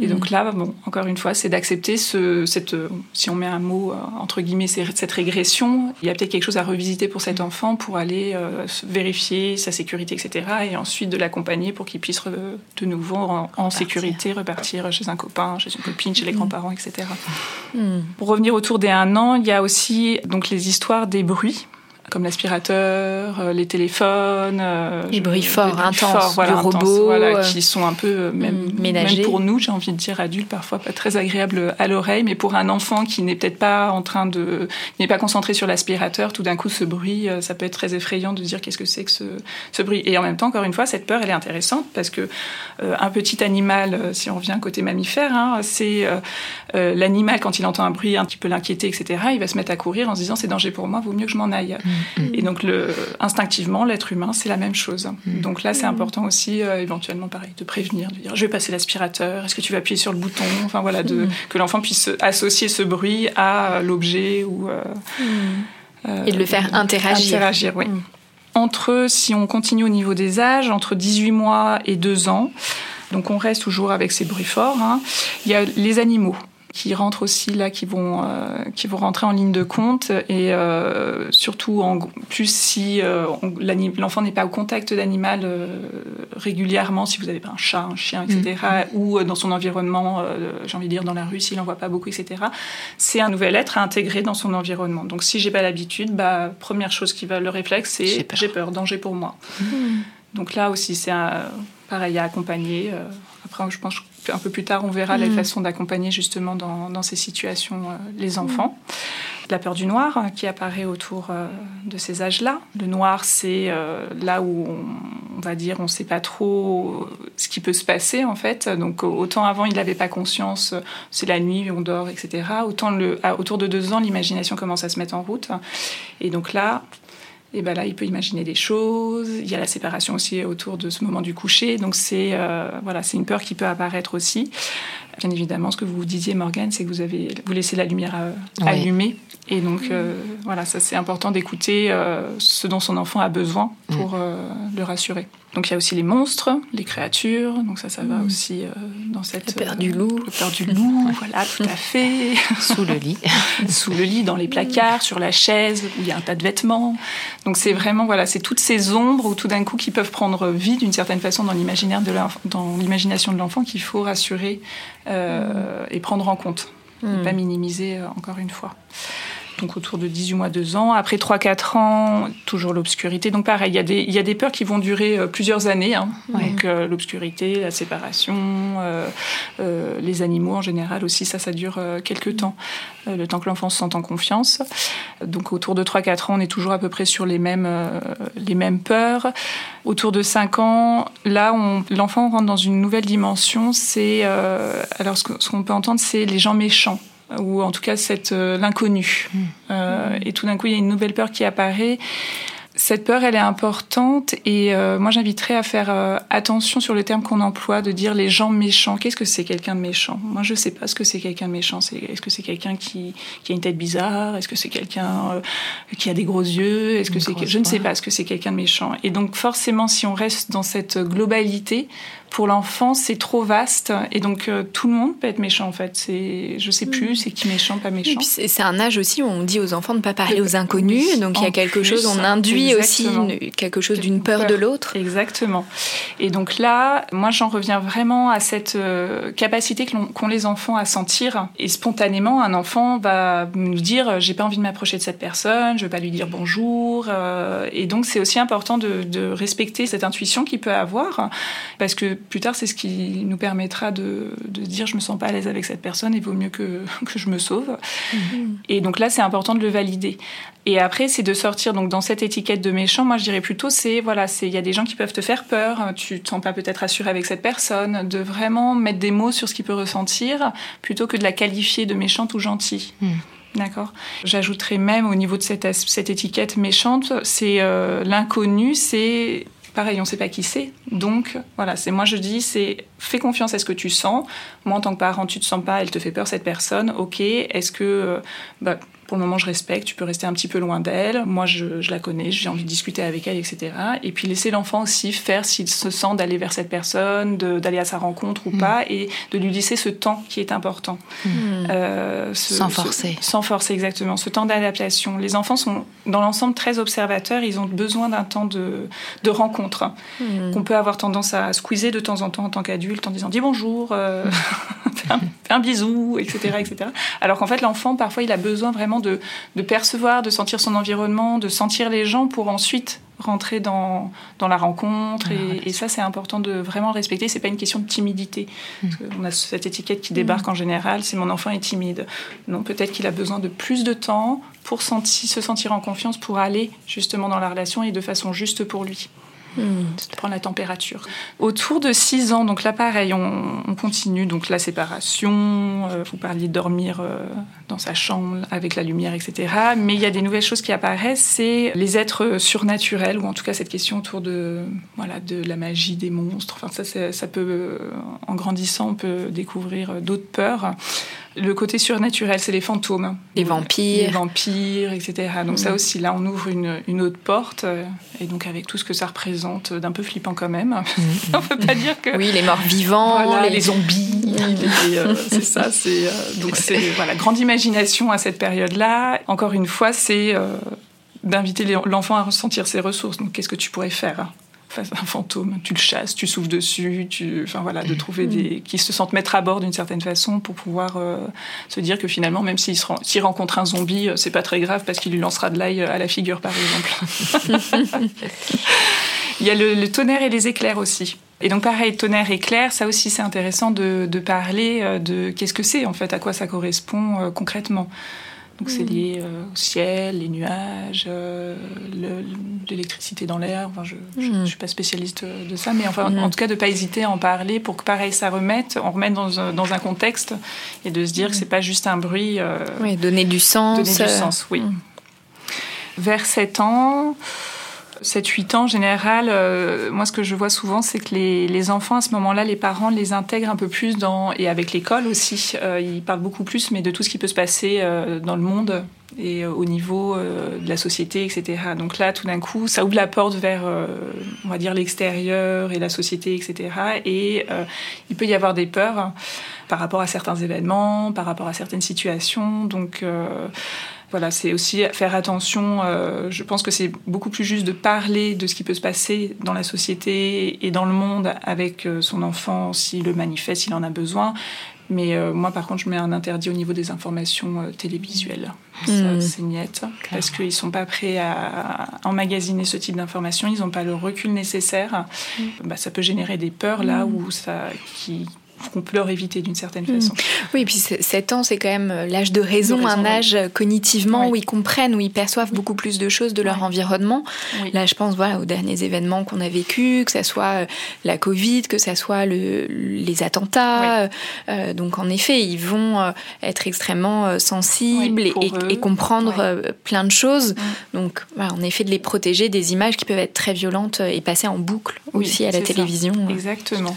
B: Et donc là, bon, encore une fois, c'est d'accepter ce, cette, si on met un mot entre guillemets cette régression, il y a peut-être quelque chose à revisiter pour cet enfant pour aller euh, vérifier sa sécurité, etc. Et ensuite de l'accompagner pour qu'il puisse de nouveau en, sécurité repartir chez un copain, chez une copine, chez les mm. grands-parents, etc. Mm. Pour revenir autour des un an, il y a aussi donc les histoires des bruits comme l'aspirateur, euh, les téléphones, euh,
F: les bruits forts, intenses,
B: voilà,
F: du robot,
B: voilà,
F: euh,
B: qui sont un peu même,
F: ménagers.
B: même pour nous, j'ai envie de dire adultes, parfois pas très agréables à l'oreille, mais pour un enfant qui n'est peut-être pas en train de, n'est pas concentré sur l'aspirateur, tout d'un coup ce bruit, ça peut être très effrayant de dire qu'est-ce que c'est que ce, ce bruit. Et en même temps, encore une fois, cette peur, elle est intéressante parce que euh, un petit animal, si on revient côté mammifère, hein, c'est euh, euh, l'animal quand il entend un bruit un petit peu l'inquiéter, etc. Il va se mettre à courir en se disant c'est danger pour moi, vaut mieux que je m'en aille. Et donc le, instinctivement, l'être humain, c'est la même chose. Donc là, c'est important aussi, euh, éventuellement, pareil, de prévenir, de dire je vais passer l'aspirateur, est-ce que tu vas appuyer sur le bouton? Enfin voilà, de, que l'enfant puisse associer ce bruit à euh, l'objet ou euh, euh,
F: Et de le faire interagir.
B: Interagir, oui.
F: Mm.
B: Entre, si on continue au niveau des âges, entre 18 mois et 2 ans, donc on reste toujours avec ces bruits forts, hein, il y a les animaux qui rentrent aussi là, qui vont, euh, qui vont rentrer en ligne de compte et euh, surtout en plus si euh, l'enfant n'est pas au contact d'animal régulièrement, si vous avez pas un chat, un chien, etc., ou euh, dans son environnement, j'ai envie de dire dans la rue, s'il n'en voit pas beaucoup, etc., c'est un nouvel être à intégrer dans son environnement. Donc si j'ai pas l'habitude, bah, première chose qui va le réflexe, c'est j'ai peur, danger pour moi. Donc là aussi, c'est pareil à accompagner. Après, je pense qu'un peu plus tard, on verra les façons d'accompagner justement dans, dans ces situations euh, les enfants. La peur du noir euh, qui apparaît autour euh, de ces âges-là. Le noir, c'est euh, là où on, on va dire on ne sait pas trop ce qui peut se passer en fait. Donc autant avant il n'avait pas conscience, c'est la nuit, on dort, etc. Autant le, à- autour de deux ans, l'imagination commence à se mettre en route. Et donc là, et ben là, il peut imaginer des choses. Il y a la séparation aussi autour de ce moment du coucher. Donc c'est euh, voilà, c'est une peur qui peut apparaître aussi. Bien évidemment, ce que vous disiez, Morgane, c'est que vous avez vous laissez la lumière euh,
A: Oui.
B: allumée. Et donc euh, voilà, ça c'est important d'écouter euh, ce dont son enfant a besoin pour euh, le rassurer. Donc il y a aussi les monstres, les créatures. Donc ça, ça va aussi euh, dans cette
F: peur
B: euh,
F: du loup.
B: La peur du loup, <laughs> voilà, tout à fait. <laughs>
A: Sous le lit. <laughs>
B: sous le lit, dans les placards, sur la chaise, où il y a un tas de vêtements. Donc c'est vraiment voilà, c'est toutes ces ombres où tout d'un coup qui peuvent prendre vie d'une certaine façon dans l'imaginaire de l'enf- dans l'imagination de l'enfant qu'il faut rassurer euh, et prendre en compte, et pas minimiser euh, encore une fois. Donc autour de 18 mois, 2 ans. Après 3-4 ans, toujours l'obscurité. Donc pareil, il y, a des, il y a des peurs qui vont durer euh, plusieurs années. hein.
A: Ouais.
B: Donc euh, l'obscurité, la séparation, euh, euh, les animaux en général aussi, ça, ça dure quelques temps. Euh, le temps que l'enfant se sente en confiance. Donc autour de 3-4 ans, on est toujours à peu près sur les mêmes, les mêmes peurs. Autour de 5 ans, là, l'enfant rentre dans une nouvelle dimension. C'est alors ce qu'on peut entendre, c'est les gens méchants ou en tout cas cette euh, l'inconnu. Euh, et tout d'un coup, il y a une nouvelle peur qui apparaît. Cette peur, elle est importante et euh, moi j'inviterais à faire attention sur le terme qu'on emploie, de dire les gens méchants. Qu'est-ce que c'est quelqu'un de méchant? Moi je sais pas ce que c'est quelqu'un de méchant. Est-ce que c'est quelqu'un qui, qui a une tête bizarre? Est-ce que c'est quelqu'un qui a des gros yeux? Est-ce que c'est je ne sais pas ce que c'est quelqu'un de méchant. Et donc forcément, si on reste dans cette globalité, pour l'enfant, c'est trop vaste et donc euh, tout le monde peut être méchant en fait. C'est, je sais plus, c'est qui méchant, pas
F: Et
B: méchant.
F: puis c'est un âge aussi où on dit aux enfants de ne pas parler
B: De-
F: aux inconnus,
B: oui,
F: donc il y a quelque
B: plus,
F: chose, on induit aussi une- quelque chose d'une peur de l'autre.
B: Exactement. Et donc là, moi, j'en reviens vraiment à cette euh, capacité qu'ont les enfants à sentir. Et spontanément, un enfant va nous dire j'ai pas envie de m'approcher de cette personne, je veux pas lui dire bonjour. euh, et donc, c'est aussi important de, de respecter cette intuition qu'il peut avoir, parce que plus tard, c'est ce qui nous permettra de, de dire je me sens pas à l'aise avec cette personne, il vaut mieux que, <laughs> que je me sauve. Et donc là, c'est important de le valider. Et après, c'est de sortir donc dans cette étiquette de méchant. Moi, je dirais plutôt, c'est voilà, c'est il y a des gens qui peuvent te faire peur. Tu te sens pas peut-être rassuré avec cette personne. De vraiment mettre des mots sur ce qu'il peut ressentir, plutôt que de la qualifier de méchante ou gentille.
A: Mm.
B: D'accord? J'ajouterais même au niveau de cette, cette étiquette méchante, c'est euh, l'inconnu, c'est pareil, on ne sait pas qui c'est. Donc voilà, c'est moi je dis, c'est fais confiance à ce que tu sens. Moi en tant que parent, tu te sens pas, elle te fait peur cette personne. Ok, est-ce que euh, bah, pour le moment je respecte, tu peux rester un petit peu loin d'elle. Moi je, je la connais, j'ai envie de discuter avec elle, etc. Et puis laisser l'enfant aussi faire s'il se sent d'aller vers cette personne, d'aller à sa rencontre ou pas, et de lui laisser ce temps qui est important. Euh, ce-
A: Sans
B: ce-
A: forcer.
B: sans forcer, exactement. Ce temps d'adaptation. Les enfants sont, dans l'ensemble, très observateurs. Ils ont besoin d'un temps de, de rencontre qu'on peut avoir tendance à squeezer de temps en temps en tant qu'adulte en disant dis bonjour, euh, <laughs> un, bisou, etc., etc. Alors qu'en fait, l'enfant, parfois, il a besoin vraiment de, de percevoir, de sentir son environnement, de sentir les gens pour ensuite rentrer dans, dans la rencontre. et, ça, c'est important de vraiment le respecter. C'est pas une question de timidité. Mm. On a cette étiquette qui débarque mm. en général, c'est mon enfant est timide. Non, peut-être qu'il a besoin de plus de temps pour se sentir en confiance, pour aller justement dans la relation et de façon juste pour lui. Hmm. prendre la température. Autour de 6 ans, donc là pareil, on, continue, donc la séparation, euh, vous parliez de dormir euh, dans sa chambre avec la lumière, etc. Mais il y a des nouvelles choses qui apparaissent, c'est les êtres surnaturels, ou en tout cas cette question autour de, voilà, de la magie, des monstres. Enfin ça, ça peut, en grandissant, on peut découvrir d'autres peurs. Le côté surnaturel, c'est les fantômes.
F: Les vampires.
B: Les vampires, etc. Donc ça mm. aussi, là, on ouvre une, autre porte. Euh, et donc avec tout ce que ça représente, d'un peu flippant quand même. Mm. <laughs> on ne peut pas dire que...
F: Oui, les morts vivants,
B: les... zombies. Euh, c'est ça. C'est, euh, donc c'est <laughs> voilà, grande imagination à cette période-là. Encore une fois, c'est... d'inviter l'enfant à ressentir ses ressources. Donc, qu'est-ce que tu pourrais faire? Un fantôme, tu le chasses, tu souffles dessus, tu, enfin voilà, de trouver des qui se sentent mettre à bord d'une certaine façon pour pouvoir euh, se dire que finalement, même s'il rencontre un zombie, euh, c'est pas très grave parce qu'il lui lancera de l'ail à la figure, par exemple. <laughs> Il y a le, tonnerre et les éclairs aussi. Et donc pareil, tonnerre, éclair, ça aussi c'est intéressant de, parler euh, de qu'est-ce que c'est en fait, à quoi ça correspond concrètement. Donc c'est mm. lié euh, au ciel, les nuages, euh, l'électricité dans l'air. Enfin, je ne mm. suis pas spécialiste de ça, mais enfin, en tout cas de ne pas hésiter à en parler pour que pareil ça remette, on remette dans, un, dans un contexte et de se dire que mm. c'est pas juste un bruit.
F: Euh, oui, donner du sens.
B: Donner du sens, oui. Vers 7 ans. 7-8 ans en général, euh, moi ce que je vois souvent, c'est que les, enfants à ce moment-là, les parents les intègrent un peu plus dans, et avec l'école aussi, euh, ils parlent beaucoup plus, mais de tout ce qui peut se passer euh, dans le monde et au niveau de la société, etc. Donc là, tout d'un coup, ça ouvre la porte vers, on va dire, l'extérieur et la société, etc. Et il peut y avoir des peurs par rapport à certains événements, par rapport à certaines situations. Donc voilà, c'est aussi faire attention. Euh, je pense que c'est beaucoup plus juste de parler de ce qui peut se passer dans la société et dans le monde avec euh, son enfant s'il le manifeste, s'il en a besoin. Mais euh, moi, par contre, je mets un interdit au niveau des informations télévisuelles. Hmm. c'est niette. Parce qu'ils ne sont pas prêts à emmagasiner ce type d'informations. Ils n'ont pas le recul nécessaire. Hmm. Bah, ça peut générer des peurs là hmm. où ça, qui, qu'on peut leur éviter d'une certaine hmm. façon.
F: Oui, et puis 7 ans, c'est quand même euh, l'âge de raison, un âge euh, cognitivement où ils comprennent, où ils perçoivent beaucoup plus de choses de leur environnement. Là, je pense voilà, aux derniers événements qu'on a vécus, que ce soit euh, la Covid, que ce soit le, les attentats. donc, en effet, ils vont être extrêmement sensibles et, comprendre plein de choses. Hmm. Donc, voilà, en effet, de les protéger des images qui peuvent être très violentes et passer en boucle aussi à la télévision.
B: Exactement.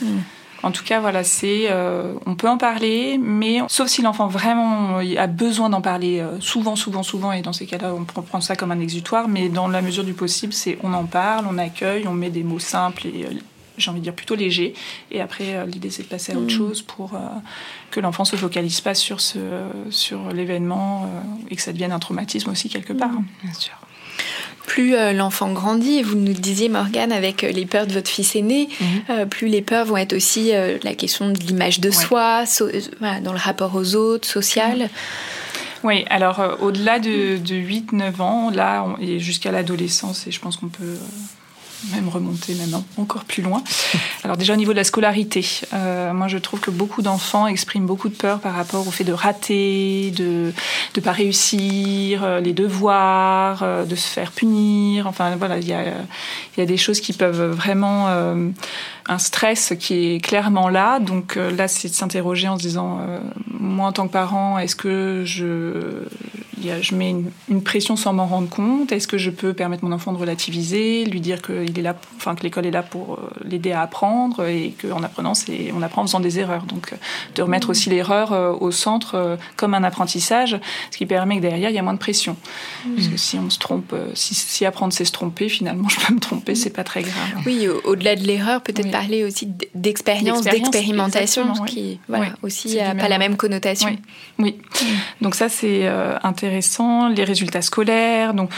B: En tout cas, voilà, c'est, euh, on peut en parler, mais sauf si l'enfant vraiment euh, a besoin d'en parler euh, souvent, souvent, souvent, et dans ces cas-là, on prend ça comme un exutoire, mais dans la mesure du possible, c'est on en parle, on accueille, on met des mots simples et j'ai envie de dire plutôt légers, et après l'idée c'est de passer à autre mm. chose pour que l'enfant se focalise pas sur ce, sur l'événement et que ça devienne un traumatisme aussi quelque part. Mm.
F: Bien sûr plus euh, l'enfant grandit, vous nous disiez Morgane avec euh, les peurs de votre fils aîné, mhm. euh, plus les peurs vont être aussi la question de l'image de soi, dans le rapport aux autres, social. Mhm.
B: Oui, alors au-delà de, de 8-9 ans, là, et jusqu'à l'adolescence, et je pense qu'on peut même remonter même encore plus loin. Alors déjà au niveau de la scolarité, euh, moi je trouve que beaucoup d'enfants expriment beaucoup de peur par rapport au fait de rater, de ne pas réussir, euh, les devoirs, euh, de se faire punir. Enfin voilà, il y a, y a des choses qui peuvent vraiment un stress qui est clairement là. Donc là, c'est de s'interroger en se disant, moi en tant que parent, est-ce que je, je mets une, pression sans m'en rendre compte? Est-ce que je peux permettre mon enfant de relativiser, lui dire qu'il est là, enfin que l'école est là pour euh, l'aider à apprendre et qu'en apprenant, c'est, on apprend en faisant des erreurs. Donc euh, de remettre aussi l'erreur euh, au centre comme un apprentissage, ce qui permet que derrière il y a moins de pression. Parce que si on se trompe, si, apprendre c'est se tromper, finalement <laughs> je peux me tromper, c'est pas très grave.
F: Oui, au-delà de l'erreur, peut-être parler aussi d'expérience, d'expérimentation, qui voilà, aussi n'a pas la même connotation.
B: Oui. oui. Donc ça c'est intéressant intéressant, les résultats scolaires. Donc,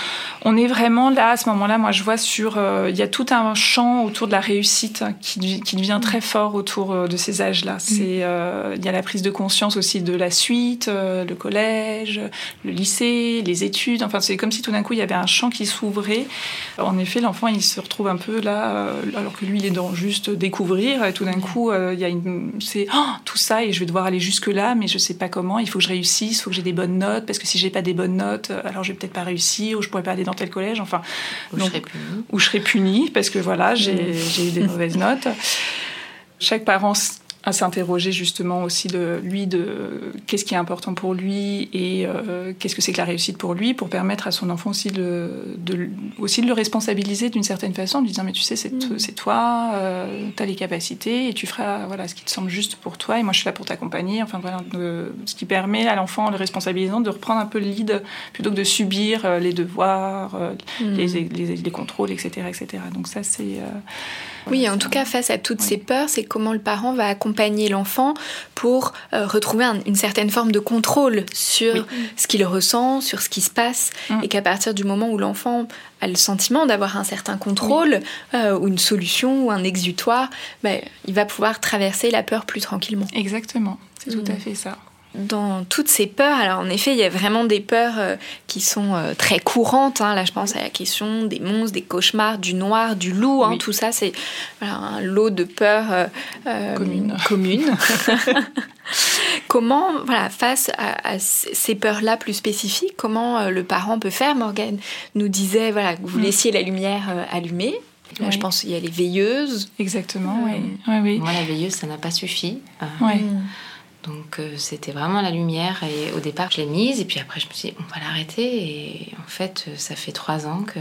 B: on est vraiment là, à ce moment-là, moi, je vois sur. Euh, il y a tout un champ autour de la réussite qui, qui devient très fort autour euh, de ces âges-là. Mm. Euh, il y a la prise de conscience aussi de la suite, le collège, le lycée, les études. Enfin, c'est comme si tout d'un coup, il y avait un champ qui s'ouvrait. En effet, l'enfant, il se retrouve un peu là, alors que lui, il est dans juste découvrir. Et tout d'un coup, il y a une. C'est oh, tout ça, et je vais devoir aller jusque-là, mais je sais pas comment. Il faut que je réussisse, il faut que j'ai des bonnes notes, parce que si j'ai pas des bonnes notes, euh, alors je vais peut-être pas réussir, ou je pourrais pas aller dans tel collège, enfin.
A: Ou je serai punie.
B: Ou je serai punie, parce que voilà, j'ai eu des <laughs> mauvaises notes. Chaque parent à s'interroger justement aussi de lui, de qu'est-ce qui est important pour lui et euh, qu'est-ce que c'est que la réussite pour lui, pour permettre à son enfant aussi de, aussi de le responsabiliser d'une certaine façon, en lui disant mais tu sais c'est mm. toi, euh, tu as les capacités et tu feras voilà ce qui te semble juste pour toi et moi je suis là pour t'accompagner. Enfin voilà, ce qui permet à l'enfant en le responsabilisant de reprendre un peu le lead plutôt que de subir euh, les devoirs, mm. les, les, les, contrôles, etc., etc. Donc ça c'est
F: oui, en tout cas, face à toutes ces peurs, c'est comment le parent va accompagner l'enfant pour euh, retrouver une certaine forme de contrôle sur ce qu'il ressent, sur ce qui se passe, mm. et qu'à partir du moment où l'enfant a le sentiment d'avoir un certain contrôle, euh, ou une solution, ou un exutoire, ben, il va pouvoir traverser la peur plus tranquillement.
B: Exactement, c'est tout à mm. fait ça
F: dans toutes ces peurs, alors en effet, il y a vraiment des peurs euh, qui sont euh, très courantes. Hein. Là, je pense à la question des monstres, des cauchemars, du noir, du loup. Hein. Tout ça, c'est un lot de peurs
B: euh,
F: communes. <laughs> <laughs> comment, voilà, face à, ces peurs-là plus spécifiques, comment le parent peut faire? Morgane nous disait voilà, que vous mm. laissiez la lumière allumée. Là, je pense qu'il y a les veilleuses.
B: Exactement, oui. oui.
A: Moi, la veilleuse, ça n'a pas suffi.
B: Oui.
A: Donc euh, c'était vraiment la lumière et au départ je l'ai mise et puis après je me suis dit on va l'arrêter et en fait euh, ça fait trois ans que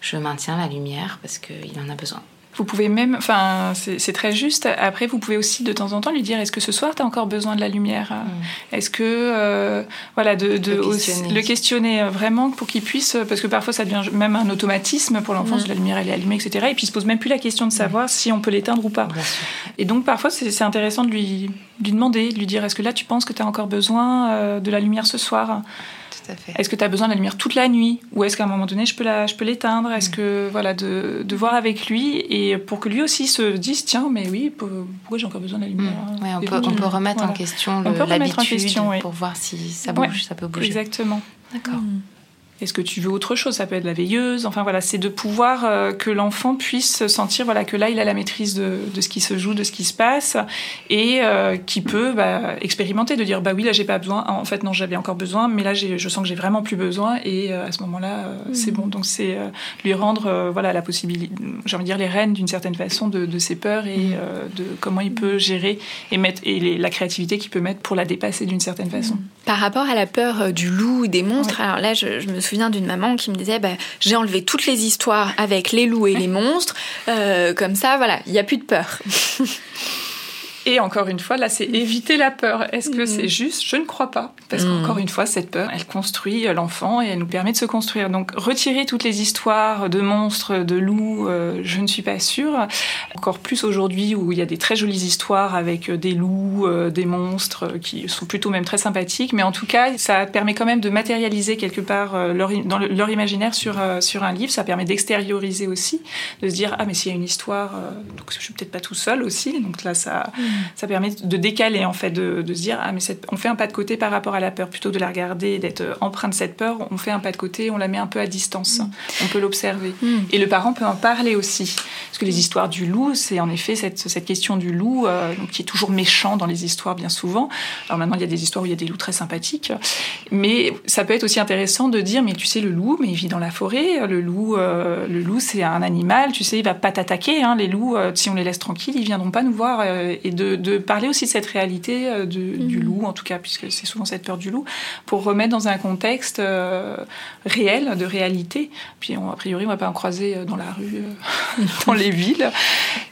A: je maintiens la lumière parce qu'il en a besoin.
B: Vous pouvez même, enfin, c'est très juste. Après, vous pouvez aussi de temps en temps lui dire est-ce que ce soir, tu as encore besoin de la lumière? Mm. Est-ce que, euh, voilà, de, le, questionner. Euh, vraiment pour qu'il puisse, parce que parfois ça devient même un automatisme pour l'enfant, mm. la lumière elle est allumée, etc. Et puis il se pose même plus la question de mm. savoir si on peut l'éteindre ou pas. Et donc parfois c'est intéressant de lui, lui demander, de lui dire est-ce que là tu penses que tu as encore besoin euh, de la lumière ce soir? Est-ce que tu as besoin de la lumière toute la nuit Ou est-ce qu'à un moment donné, je peux, la, je peux l'éteindre? Est-ce mm. que, voilà, de, de, voir avec lui et pour que lui aussi se dise tiens, mais oui, pourquoi j'ai encore besoin de la lumière?
A: Mm. on, peut, on, peut, remettre en question l'habitude pour voir si ça bouge, ça peut bouger.
B: Exactement.
A: D'accord. Mm.
B: Est-ce que tu veux autre chose? Ça peut être la veilleuse. Enfin voilà, c'est de pouvoir euh, que l'enfant puisse sentir voilà que là il a la maîtrise de, de, ce qui se joue, de ce qui se passe, et euh, qui peut bah, expérimenter, de dire bah oui là j'ai pas besoin. En fait non j'avais encore besoin, mais là je sens que j'ai vraiment plus besoin, et euh, à ce moment-là c'est bon. Donc c'est lui rendre voilà la possibilité, j'ai envie de dire les rênes d'une certaine façon de, de, ses peurs et de comment il peut gérer et mettre et la créativité qu'il peut mettre pour la dépasser d'une certaine façon.
F: Par rapport à la peur du loup ou des monstres, alors là je, je me souviens d'une maman qui me disait bah, j'ai enlevé toutes les histoires avec les loups et les monstres, euh, comme ça, voilà, il n'y a plus de peur. <laughs>
B: Et encore une fois, là, c'est éviter la peur. Est-ce que c'est mm. juste? Je ne crois pas. Parce mm. qu'encore une fois, cette peur, elle construit l'enfant et elle nous permet de se construire. Donc, retirer toutes les histoires de monstres, de loups, euh, je ne suis pas sûre. Encore plus aujourd'hui où il y a des très jolies histoires avec euh, des loups, euh, des monstres qui sont plutôt même très sympathiques. Mais en tout cas, ça permet quand même de matérialiser quelque part leur, dans leur imaginaire sur, sur un livre. Ça permet d'extérioriser aussi, de se dire, ah, mais s'il y a une histoire, donc je suis peut-être pas tout seul aussi. Donc là, ça, mm ça permet de décaler en fait, de, se dire ah mais on fait un pas de côté par rapport à la peur. Plutôt que de la regarder, d'être empreint de cette peur, on fait un pas de côté, on la met un peu à distance, mm. on peut l'observer. Mm. et le parent peut en parler aussi. Parce que les histoires du loup, c'est en effet cette, cette, question du loup euh, qui est toujours méchant dans les histoires bien souvent. Alors maintenant il y a des histoires où il y a des loups très sympathiques, mais ça peut être aussi intéressant de dire mais tu sais le loup, mais il vit dans la forêt, le loup, euh, le loup c'est un animal, tu sais il va pas t'attaquer, hein, les loups euh, si on les laisse tranquilles ils viendront pas nous voir et de, de parler aussi de cette réalité euh, du mhm. loup, en tout cas, puisque c'est souvent cette peur du loup, pour remettre dans un contexte euh, réel, de réalité. Puis, on, a priori, on va pas en croiser euh, dans la rue, <laughs> dans les villes.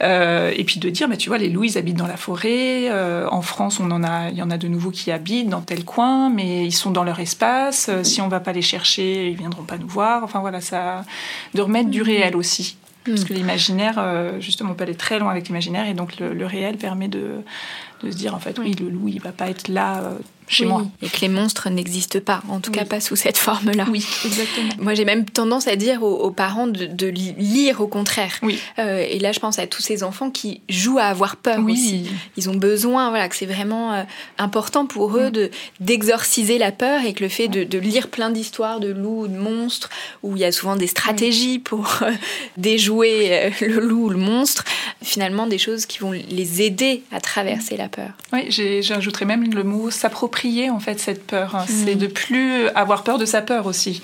B: et puis de dire, mais tu vois, les loups, ils habitent dans la forêt. en France, on en a, il y en a de nouveaux qui habitent dans tel coin, mais ils sont dans leur espace. si on va pas les chercher, ils viendront pas nous voir. Enfin voilà, ça, de remettre du mhm. réel aussi. Parce que l'imaginaire, euh, justement, on peut aller très loin avec l'imaginaire, et donc le, réel permet de, de se dire en fait, oui, le loup, il va pas être là chez moi.
F: Et que les monstres n'existent pas, en tout cas pas sous cette forme-là.
B: Oui, exactement. <laughs>
F: Moi, j'ai même tendance à dire aux, parents de, lire au contraire.
B: Oui.
F: Euh, et là, je pense à tous ces enfants qui jouent à avoir peur
B: oui.
F: aussi. Ils ont besoin, voilà, que c'est vraiment euh, important pour eux mm. de d'exorciser la peur et que le fait de, lire plein d'histoires de loups, de monstres, où il y a souvent des stratégies pour euh, <laughs> déjouer le loup ou le monstre, finalement des choses qui vont les aider à traverser la peur.
B: Oui, j'ajouterais même le mot s'approprier prier en fait cette peur. Hein. C'est mm. de plus avoir peur de sa peur aussi.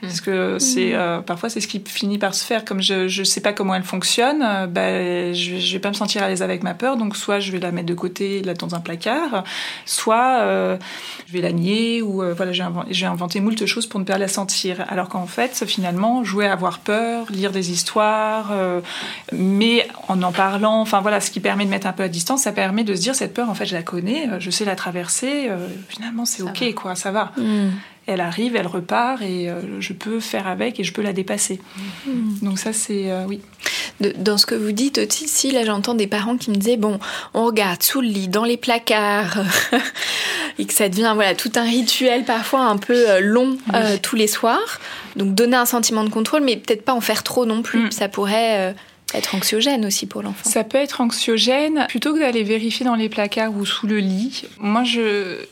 B: Parce que c'est euh, parfois c'est ce qui finit par se faire. Comme je ne sais pas comment elle fonctionne, euh, ben, je ne vais pas me sentir à l'aise avec ma peur. Donc soit je vais la mettre de côté là, dans un placard, soit euh, je vais la nier ou voilà j'ai inventé, inventé moult choses pour ne pas la sentir. Alors qu'en fait finalement jouer à avoir peur, lire des histoires, mais en en parlant, enfin voilà ce qui permet de mettre un peu à distance, ça permet de se dire cette peur en fait je la connais, je sais la traverser. finalement c'est ok quoi, ça va. Mm elle arrive, elle repart et euh, je peux faire avec et je peux la dépasser. Mm. Donc ça, c'est euh, oui.
F: dans ce que vous dites aussi, là j'entends des parents qui me disaient bon, on regarde sous le lit, dans les placards, <laughs> et que ça devient voilà tout un rituel parfois un peu euh, long tous les soirs. Donc donner un sentiment de contrôle, mais peut-être pas en faire trop non plus. Mm. Ça pourrait être anxiogène aussi pour l'enfant.
B: Ça peut être anxiogène. Plutôt que d'aller vérifier dans les placards ou sous le lit, moi je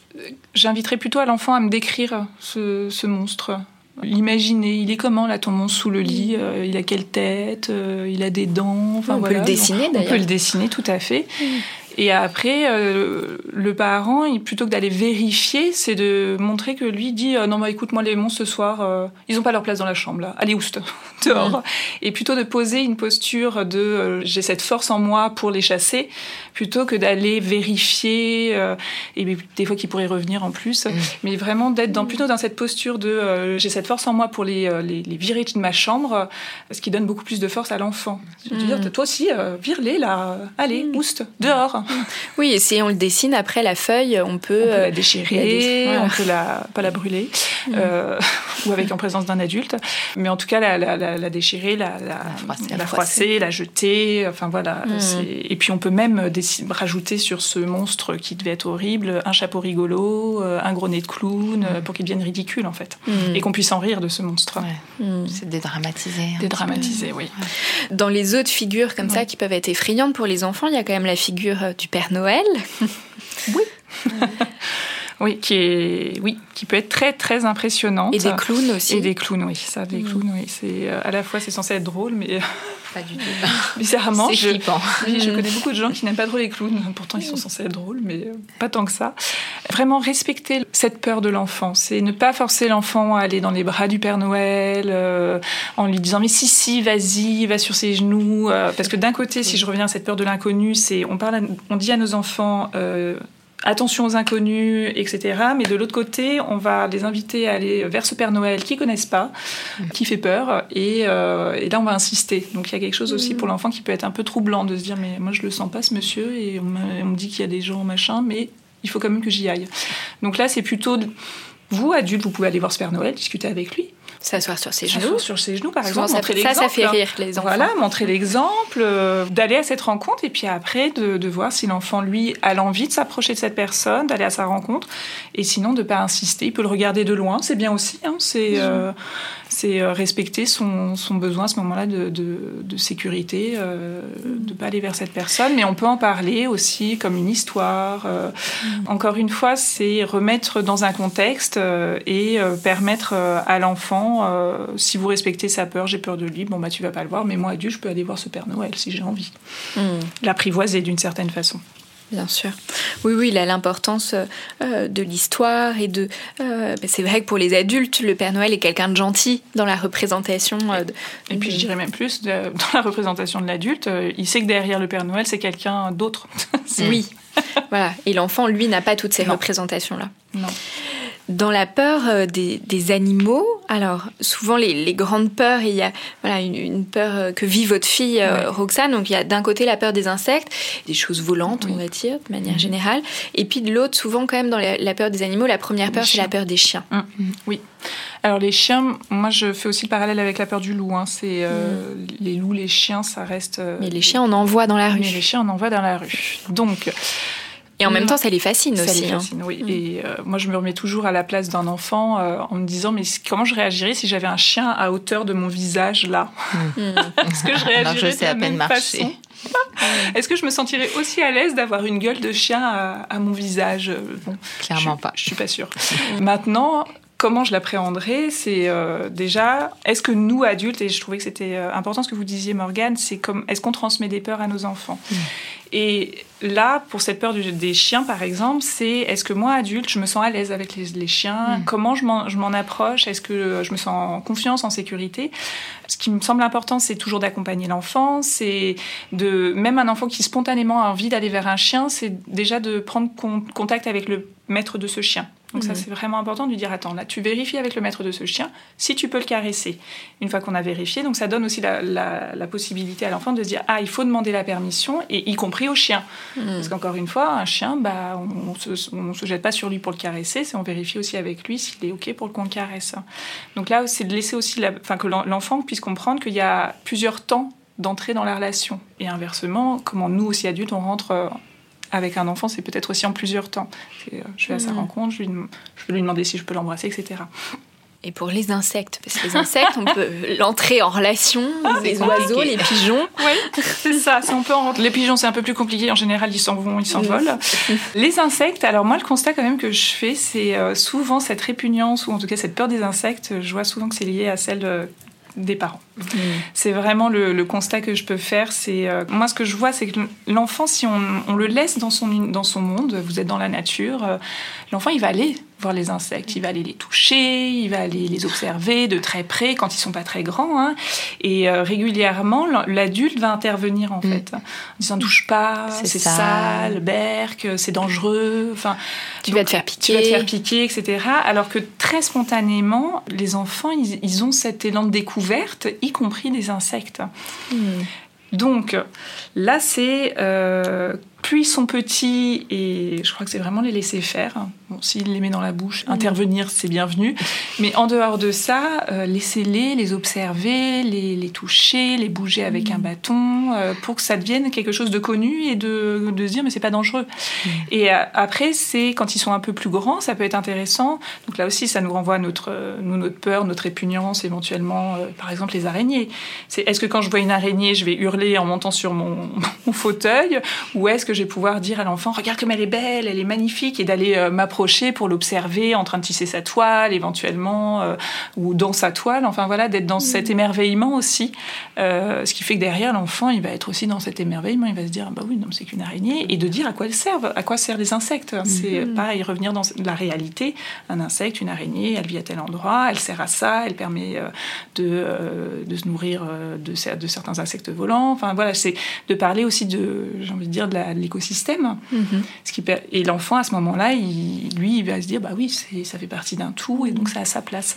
B: j'inviterais plutôt à l'enfant à me décrire ce, monstre. L'imaginer, il est comment là ton monstre sous le lit euh, Il a quelle tête euh, Il a des dents
F: enfin, On peut le dessiner d'ailleurs.
B: On peut le dessiner tout à fait. Et après, euh, le parent, plutôt que d'aller vérifier, c'est de montrer que lui dit euh, non, bah écoute, moi les monstres ce soir, euh, ils n'ont pas leur place dans la chambre là. Allez oust <laughs> dehors. Et plutôt de poser une posture de j'ai cette force en moi pour les chasser, plutôt que d'aller vérifier et des fois qu'ils pourraient revenir en plus. Mais vraiment d'être dans plutôt dans cette posture de j'ai cette force en moi pour les, les, les, virer de ma chambre, ce qui donne beaucoup plus de force à l'enfant. Mm. dire toi aussi vire-les là, allez mm. oust dehors. <laughs>
F: Oui, et si on le dessine après la feuille, on peut,
B: on peut la déchirer, on peut la pas la brûler, mm. euh, <laughs> ou avec en présence d'un adulte, mais en tout cas la, la, la, déchirer, la, la, froisser, la jeter, enfin voilà. Mm. Et puis on peut même rajouter sur ce monstre qui devait être horrible un chapeau rigolo, euh, un gros nez de clown, mm. pour qu'il devienne ridicule en fait, et qu'on puisse en rire de ce monstre.
A: C'est dédramatisé.
B: Dédramatisé, oui.
F: Dans les autres figures comme ça qui peuvent être effrayantes pour les enfants, il y a quand même la figure euh, du Père Noël.
B: oui. <laughs> oui, qui est, oui, qui peut être très très impressionnante.
F: Et des clowns aussi.
B: Et des clowns, oui, ça, des mm. clowns, oui. C'est euh, à la fois c'est censé être drôle, mais <laughs>
A: pas du tout. <laughs>
B: Bizarrement,
A: je,
B: oui, je connais <laughs> beaucoup de gens qui n'aiment pas trop les clowns. Pourtant, ils sont censés être drôles, mais euh, pas tant que ça. Vraiment respecter cette peur de l'enfant, c'est ne pas forcer l'enfant à aller dans les bras du Père Noël euh, en lui disant mais si si, vas-y, va sur ses genoux. parce que d'un côté, si je reviens à cette peur de l'inconnu, c'est on parle, on dit à nos enfants attention aux inconnus, etc. Mais de l'autre côté, on va les inviter à aller vers ce Père Noël qu'ils connaissent pas, qui fait peur, euh, et, là on va insister. Donc il y a quelque chose aussi pour l'enfant qui peut être un peu troublant de se dire mais moi je le sens pas ce monsieur et on me, dit qu'il y a des gens machin, mais il faut quand même que j'y aille. Donc là c'est plutôt vous adultes, vous pouvez aller voir ce Père Noël, discuter avec lui.
F: S'asseoir sur ses genoux.
B: Sur ses genoux, par exemple.
F: Ça, ça, ça, fait rire les enfants.
B: Voilà, montrer l'exemple, euh, d'aller à cette rencontre et puis après de, de voir si l'enfant, lui, a l'envie de s'approcher de cette personne, d'aller à sa rencontre. Et sinon, de ne pas insister. Il peut le regarder de loin, c'est bien aussi. Hein, c'est euh, c'est euh, respecter son, son, besoin à ce moment-là de, de, de, sécurité, euh, de ne pas aller vers cette personne. Mais on peut en parler aussi comme une histoire. Euh, mm. Encore une fois, c'est remettre dans un contexte et permettre à l'enfant, si vous respectez sa peur, j'ai peur de lui, bon bah tu vas pas le voir, mais moi adulte, je peux aller voir ce Père Noël si j'ai envie. Mm. L'apprivoiser d'une certaine façon.
F: Bien sûr. Oui, oui, il a l'importance euh, de l'histoire et de. Euh, c'est vrai que pour les adultes, le Père Noël est quelqu'un de gentil dans la représentation. Euh,
B: et puis je dirais même plus, <laughs> dans la représentation de l'adulte, il sait que derrière le Père Noël, c'est quelqu'un d'autre. <laughs>
F: oui. <laughs> voilà. Et l'enfant, lui, n'a pas toutes ces représentations-là.
B: Non.
F: Dans la peur euh, des, des animaux, alors souvent les, les, grandes peurs, il y a voilà, une, peur euh, que vit votre fille euh, Roxane. Donc il y a d'un côté la peur des insectes, des choses volantes, on va dire, de manière mhm. générale. Et puis de l'autre, souvent quand même dans la, peur des animaux, la première peur, c'est la peur des chiens.
B: Mm. Mm. Oui. Alors les chiens, moi je fais aussi le parallèle avec la peur du loup. Hein. C'est mm. les loups, les chiens, ça reste.
F: Mais les chiens, on en voit dans la rue.
B: Mais les chiens, on en voit dans la rue. Donc
F: Et en même temps, ça les fascine aussi.
B: Ça les fascine, oui. Mm. Et euh, moi, je me remets toujours à la place d'un enfant euh, en me disant, mais comment je réagirais si j'avais un chien à hauteur de mon visage là? Mm. Est-ce que je <laughs> réagirais de la même façon? <laughs> Est-ce que je me sentirais aussi à l'aise d'avoir une gueule de chien à, mon visage?
A: Bon, Clairement pas.
B: Je suis pas sûre. Maintenant, comment je l'appréhenderais, c'est euh, déjà, est-ce que nous, adultes, et je trouvais que c'était important ce que vous disiez, Morgane, c'est comme, est-ce qu'on transmet des peurs à nos enfants? Mm. Et là, pour cette peur des chiens, par exemple, c'est est-ce que moi, adulte, je me sens à l'aise avec les, chiens? Mm. Comment je m'en approche? Est-ce que je me sens en confiance, en sécurité? Ce qui me semble important, c'est toujours d'accompagner l'enfant. C'est de même un enfant qui spontanément a envie d'aller vers un chien, c'est déjà de prendre contact avec le maître de ce chien. Donc ça, mm. c'est vraiment important de lui dire, attends, là, tu vérifies avec le maître de ce chien si tu peux le caresser. Une fois qu'on a vérifié, donc ça donne aussi la, possibilité à l'enfant de se dire, ah, il faut demander la permission, et y compris au chien. Mm. Parce qu'encore une fois, un chien, bah, on ne se, jette pas sur lui pour le caresser, c'est on vérifie aussi avec lui s'il est OK pour qu'on le caresse. Donc là, c'est de laisser aussi, la, enfin, que l'enfant puisse comprendre qu'il y a plusieurs temps d'entrer dans la relation. Et inversement, comment nous aussi adultes, on rentre avec un enfant, c'est peut-être aussi en plusieurs temps. Euh, je vais à sa mm. rencontre, je, lui, je, peux lui demander si je peux l'embrasser, etc.
F: Et pour les insectes, parce que les insectes, on peut <laughs> l'entrer en relation, ah, les oiseaux, les pigeons.
B: Oui, c'est ça. On peut Les pigeons, c'est un peu plus compliqué. En général, ils s'en vont, ils s'envolent. les insectes, alors moi, le constat quand même que je fais, c'est euh, souvent cette répugnance, ou en tout cas cette peur des insectes, je vois souvent que c'est lié à celle des parents. Mm. C'est vraiment le, constat que je peux faire. C'est euh, moi ce que je vois, c'est que l'enfant, si on, le laisse dans son dans son monde, vous êtes dans la nature, euh, l'enfant il va aller voir les insectes, il va aller les toucher, il va aller les observer de très près quand ils sont pas très grands. Hein. Et euh, régulièrement, l'adulte va intervenir en mm. fait, en disant touche pas, c'est sale, berque, c'est dangereux. Enfin,
F: tu vas te faire piquer,
B: tu vas te faire piquer, etc. Alors que très spontanément, les enfants, ils, ont cet élan de découverte, y compris des insectes. Mm. Donc là, c'est euh, plus ils sont petits, et je crois que c'est vraiment les laisser faire. Bon, s'ils les met dans la bouche, intervenir, c'est bienvenu. Mais en dehors de ça, euh, laissez-les, les observer, les, toucher, les bouger avec un bâton, euh, pour que ça devienne quelque chose de connu et de, de se dire, mais c'est pas dangereux. Et euh, après, c'est quand ils sont un peu plus grands, ça peut être intéressant. Donc là aussi, ça nous renvoie à notre, nous, notre peur, notre répugnance, éventuellement, par exemple, les araignées. C'est est-ce que quand je vois une araignée, je vais hurler en montant sur mon, <laughs> mon fauteuil, ou est-ce que je vais pouvoir dire à l'enfant regarde comme elle est belle, elle est magnifique, et d'aller euh, m'approcher pour l'observer en train de tisser sa toile éventuellement, euh, ou dans sa toile. Enfin voilà, d'être dans cet mm. émerveillement aussi. Euh, ce qui fait que derrière, l'enfant, il va être aussi dans cet émerveillement. Il va se dire bah oui, non, c'est qu'une araignée, et de dire à quoi elle sert, à quoi servent les insectes. C'est mm. pareil, revenir dans la réalité. Un insecte, une araignée, elle vit à tel endroit, elle sert à ça, elle permet de, de se nourrir de, de certains insectes volants. Enfin voilà, c'est de parler aussi de, j'ai envie de dire, de la l'écosystème. Mhm. Ce qui, et l'enfant, à ce moment-là, il, lui, il va se dire, bah oui, ça fait partie d'un tout, et donc ça a sa place.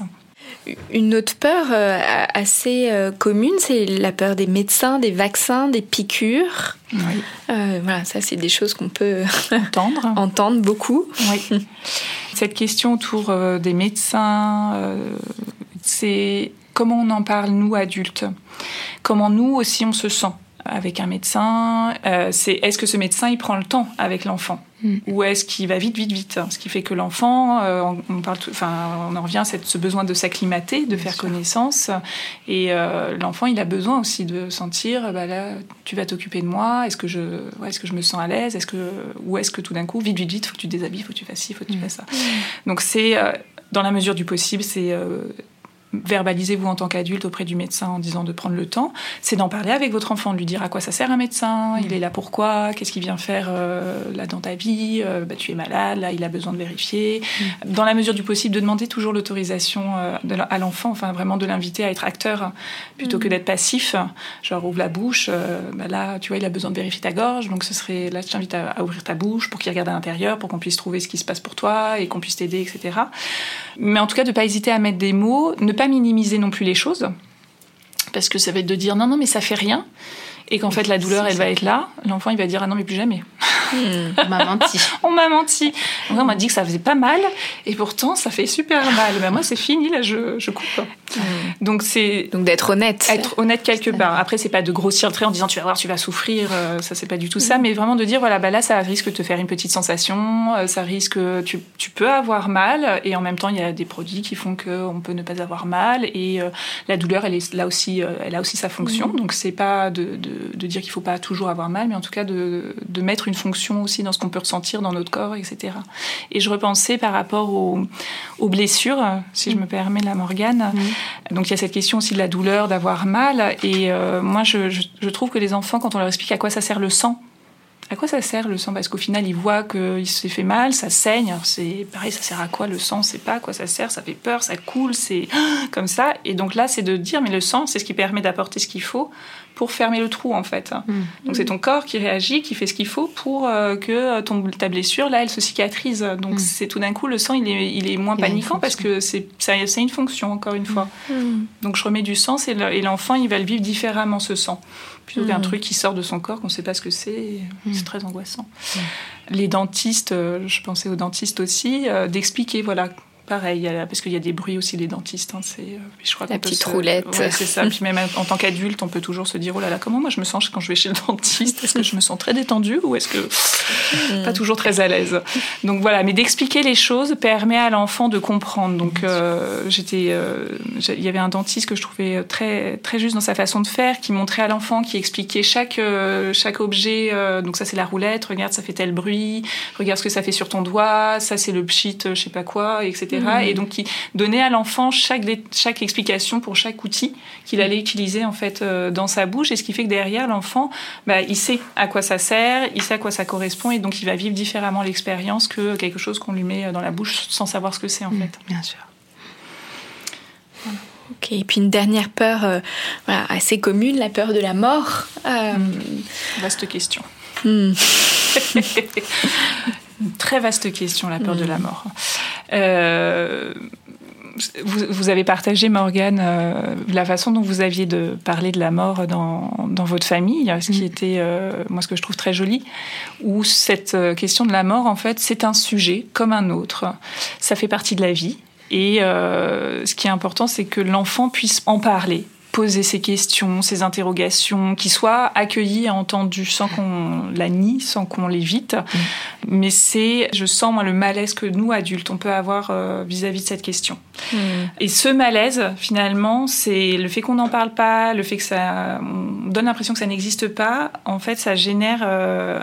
F: Une autre peur euh, assez euh, commune, c'est la peur des médecins, des vaccins, des piqûres. Oui. Euh, voilà, ça c'est des choses qu'on peut <laughs> entendre, entendre beaucoup.
B: Oui. Cette question autour des médecins, c'est comment on en parle nous adultes, comment nous aussi on se sent? Avec un médecin, euh, c'est est-ce que ce médecin il prend le temps avec l'enfant hmm. ou est-ce qu'il va vite vite vite Ce qui fait que l'enfant, euh, on, parle, enfin on en revient à ce besoin de s'acclimater, de faire connaissance, et euh, l'enfant il a besoin aussi de sentir, bah là tu vas t'occuper de moi, est-ce que je, est-ce que je me sens à l'aise, est-ce que ou est-ce que tout d'un coup vite vite vite faut que tu déshabilles, faut que tu fasses ci, faut que tu hmm. fasses ça. Donc c'est dans la mesure du possible, c'est verbalisez-vous en tant qu'adulte auprès du médecin en disant de prendre le temps, c'est d'en parler avec votre enfant, de lui dire à quoi ça sert un médecin, il est là pourquoi, qu'est-ce qu'il vient faire euh, là dans ta vie, euh, bah, tu es malade, là il a besoin de vérifier. Mm. Dans la mesure du possible, de demander toujours l'autorisation euh, à l'enfant, enfin vraiment de l'inviter à être acteur plutôt que mm. d'être passif, genre ouvre la bouche, bah, là tu vois il a besoin de vérifier ta gorge, donc ce serait là je t'invite à, à, ouvrir ta bouche pour qu'il regarde à l'intérieur, pour qu'on puisse trouver ce qui se passe pour toi et qu'on puisse t'aider, etc. Mais en tout cas de pas hésiter à mettre des mots, ne pas minimiser non plus les choses, parce que ça va être de dire non, non, mais ça fait rien, et qu'en fait la douleur, elle va être là. L'enfant, il va dire ah non, mais plus jamais. <laughs>
A: On m'a menti. <laughs>
B: on m'a menti. on m'a dit que ça faisait pas mal, et pourtant ça fait super mal. Mais moi c'est fini, là je, je coupe. Hmm. Donc c'est
F: donc d'être honnête.
B: Être honnête quelque part. Après c'est pas de grossir le trait en disant tu vas voir, tu vas souffrir. Euh, ça c'est pas du tout ça, hmm. mais vraiment de dire voilà bah là ça risque de te faire une petite sensation, euh, ça risque tu, tu peux avoir mal, et en même temps il y a des produits qui font qu'on peut ne pas avoir mal, et euh, la douleur elle est là aussi, elle a aussi sa fonction. Hmm. Donc c'est pas de, de, de dire qu'il faut pas toujours avoir mal, mais en tout cas de, de mettre une fonction aussi dans ce qu'on peut ressentir dans notre corps, etc. Et je repensais par rapport aux, blessures, si je me permets la Morgane. Donc il y a cette question aussi de la douleur, d'avoir mal. Et euh, moi, je, je, trouve que les enfants, quand on leur explique à quoi ça sert le sang, à quoi ça sert le sang? Parce qu'au final, ils voient qu'il s'est fait mal, ça saigne. C'est pareil, ça sert à quoi le sang? C'est pas à quoi ça sert, ça fait peur, ça coule, c'est <gasps> comme ça. Et donc là, c'est de dire, mais le sang, c'est ce qui permet d'apporter ce qu'il faut pour fermer le trou en fait. Mm. Donc c'est ton corps qui réagit, qui fait ce qu'il faut pour euh, que ton, ta blessure là elle se cicatrise. Donc mm. c'est tout d'un coup le sang il est, il est moins paniquant parce que c'est ça, une fonction encore une fois. Mm. Donc je remets du sang et l'enfant il va le vivre différemment ce sang plutôt qu'un truc qui sort de son corps qu'on ne sait pas ce que c'est. C'est très angoissant. Les dentistes, euh, je pensais aux dentistes aussi, euh, d'expliquer voilà pareil, parce qu'il y a des bruits aussi, les dentistes. Hein, c'est, euh,
F: je crois La petite roulette.
B: c'est ça. <laughs> Puis même en tant qu'adulte, on peut toujours se dire oh là là, comment moi je me sens quand je vais chez le dentiste? Est-ce que je me sens très détendue ou est-ce que hmm. pas toujours très à l'aise? Donc voilà, mais d'expliquer les choses permet à l'enfant de comprendre. Donc euh, j'étais, euh, il y avait un dentiste que je trouvais très très juste dans sa façon de faire, qui montrait à l'enfant, qui expliquait chaque chaque objet. donc ça c'est la roulette. Regarde, ça fait tel bruit. Regarde ce que ça fait sur ton doigt. Ça c'est le pchit, je sais pas quoi, etc. Mm. Et donc, qui donnait à l'enfant chaque, chaque explication pour chaque outil qu'il allait utiliser en fait euh, dans sa bouche. Et ce qui fait que derrière, l'enfant, bah, il sait à quoi ça sert, il sait à quoi ça correspond, et donc il va vivre différemment l'expérience que quelque chose qu'on lui met dans la bouche sans savoir ce que c'est en mm, fait.
A: Bien sûr.
F: Ok, et puis une dernière peur euh, assez commune, la peur de la mort.
B: Euh... Mm. Vaste question. <laughs> <laughs> Une très vaste question, la peur de la mm. mort. Euh, vous, avez partagé, Morgane, euh, la façon dont vous aviez de parler de la mort dans, dans votre famille, ce qui mm. était, euh, moi, ce que je trouve très joli, où cette question de la mort, en fait, c'est un sujet comme un autre. Ça fait partie de la vie. Et ce qui est important, c'est que l'enfant puisse en parler, poser ses questions, ses interrogations, qui soient accueillies et entendues sans qu'on la nie, sans qu'on l'évite. Mm. Mais c'est, je sens moi le malaise que nous adultes on peut avoir euh, vis-à-vis de cette question. Mm. Et ce malaise, finalement, c'est le fait qu'on n'en parle pas, le fait que ça, on donne l'impression que ça n'existe pas. En fait, ça génère euh,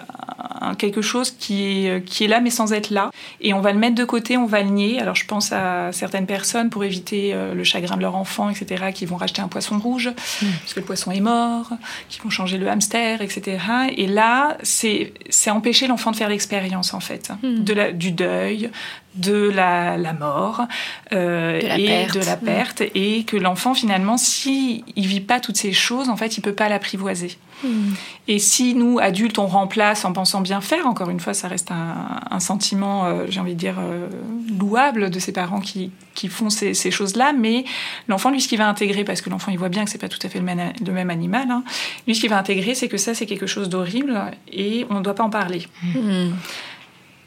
B: quelque chose qui est, qui est là mais sans être là. Et on va le mettre de côté, on va le nier. Alors je pense à certaines personnes pour éviter euh, le chagrin de leur enfant, etc., qui vont racheter un poisson rouge mm. parce que le poisson est mort, qui vont changer le hamster, etc. Et là, c'est empêcher l'enfant de faire l'expérience en fait, mm. de la, du deuil, de la, la mort euh, et de la perte mm. et que l'enfant finalement si il vit pas toutes ces choses en fait il peut pas l'apprivoiser mm. et si nous adultes on remplace en pensant bien faire encore une fois ça reste un, un sentiment euh, j'ai envie de dire euh, louable de ces parents qui, qui font ces, ces choses là mais l'enfant lui ce qu'il va intégrer parce que l'enfant il voit bien que c'est pas tout à fait le même, le même animal hein, lui ce qu'il va intégrer c'est que ça c'est quelque chose d'horrible et on ne doit pas en parler mm.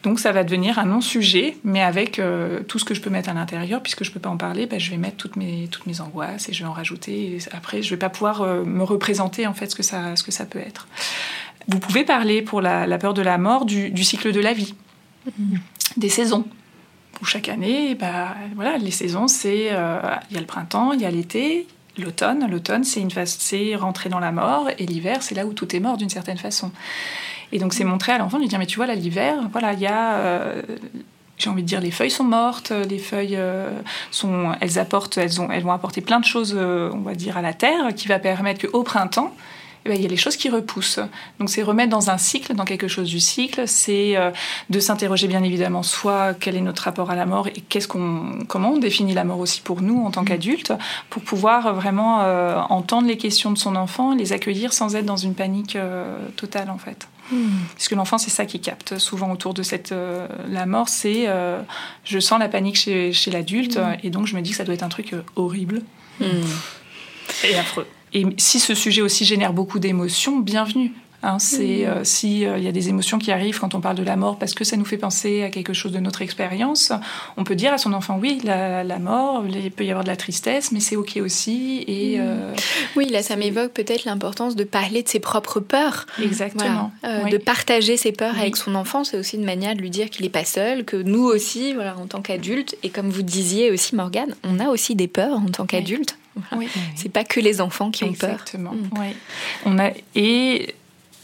B: Donc ça va devenir un non-sujet, mais avec euh, tout ce que je peux mettre à l'intérieur, puisque je ne peux pas en parler, ben, je vais mettre toutes mes, toutes mes angoisses et je vais en rajouter. après, je ne vais pas pouvoir euh, me représenter en fait ce que ça, ce que ça peut être. Vous pouvez parler pour la, peur de la mort du, cycle de la vie, des saisons. Où chaque année, bah, voilà, les saisons, c'est euh, il y a le printemps, il y a l'été, l'automne. L'automne, c'est une phase, c'est rentrer dans la mort, et l'hiver, c'est là où tout est mort d'une certaine façon. Et donc c'est montrer à l'enfant de lui dire mais tu vois là l'hiver, voilà il y a euh, j'ai envie de dire les feuilles sont mortes, les feuilles euh, sont elles apportent elles ont elles vont apporter plein de choses euh, on va dire à la terre qui va permettre qu'au printemps eh ben, il y a les choses qui repoussent. Donc c'est remettre dans un cycle, dans quelque chose du cycle, c'est de s'interroger bien évidemment soit quel est notre rapport à la mort et qu'est-ce qu'on, comment on définit la mort aussi pour nous en tant mmh. qu'adultes, pour pouvoir vraiment entendre les questions de son enfant, les accueillir sans être dans une panique totale en fait. Parce que l'enfant, c'est ça qui capte souvent autour de cette euh, la mort, c'est euh, je sens la panique chez, chez l'adulte hmm. et donc je me dis que ça doit être un truc euh, horrible hmm. et affreux. Et si ce sujet aussi génère beaucoup d'émotions, bienvenue. Hein, c'est mmh. s'il y a des émotions qui arrivent quand on parle de la mort parce que ça nous fait penser à quelque chose de notre expérience, on peut dire à son enfant oui, la, mort, il peut y avoir de la tristesse, mais c'est ok aussi. Et
F: oui, là, ça m'évoque peut-être l'importance de parler de ses propres peurs.
B: Exactement.
F: De partager ses peurs avec son enfant, c'est aussi une manière de lui dire qu'il n'est pas seul, que nous aussi, voilà, en tant qu'adultes, et comme vous disiez aussi, Morgane, on a aussi des peurs en tant qu'adultes. Oui. C'est pas que les enfants qui ont peur.
B: Exactement. Mm. On a et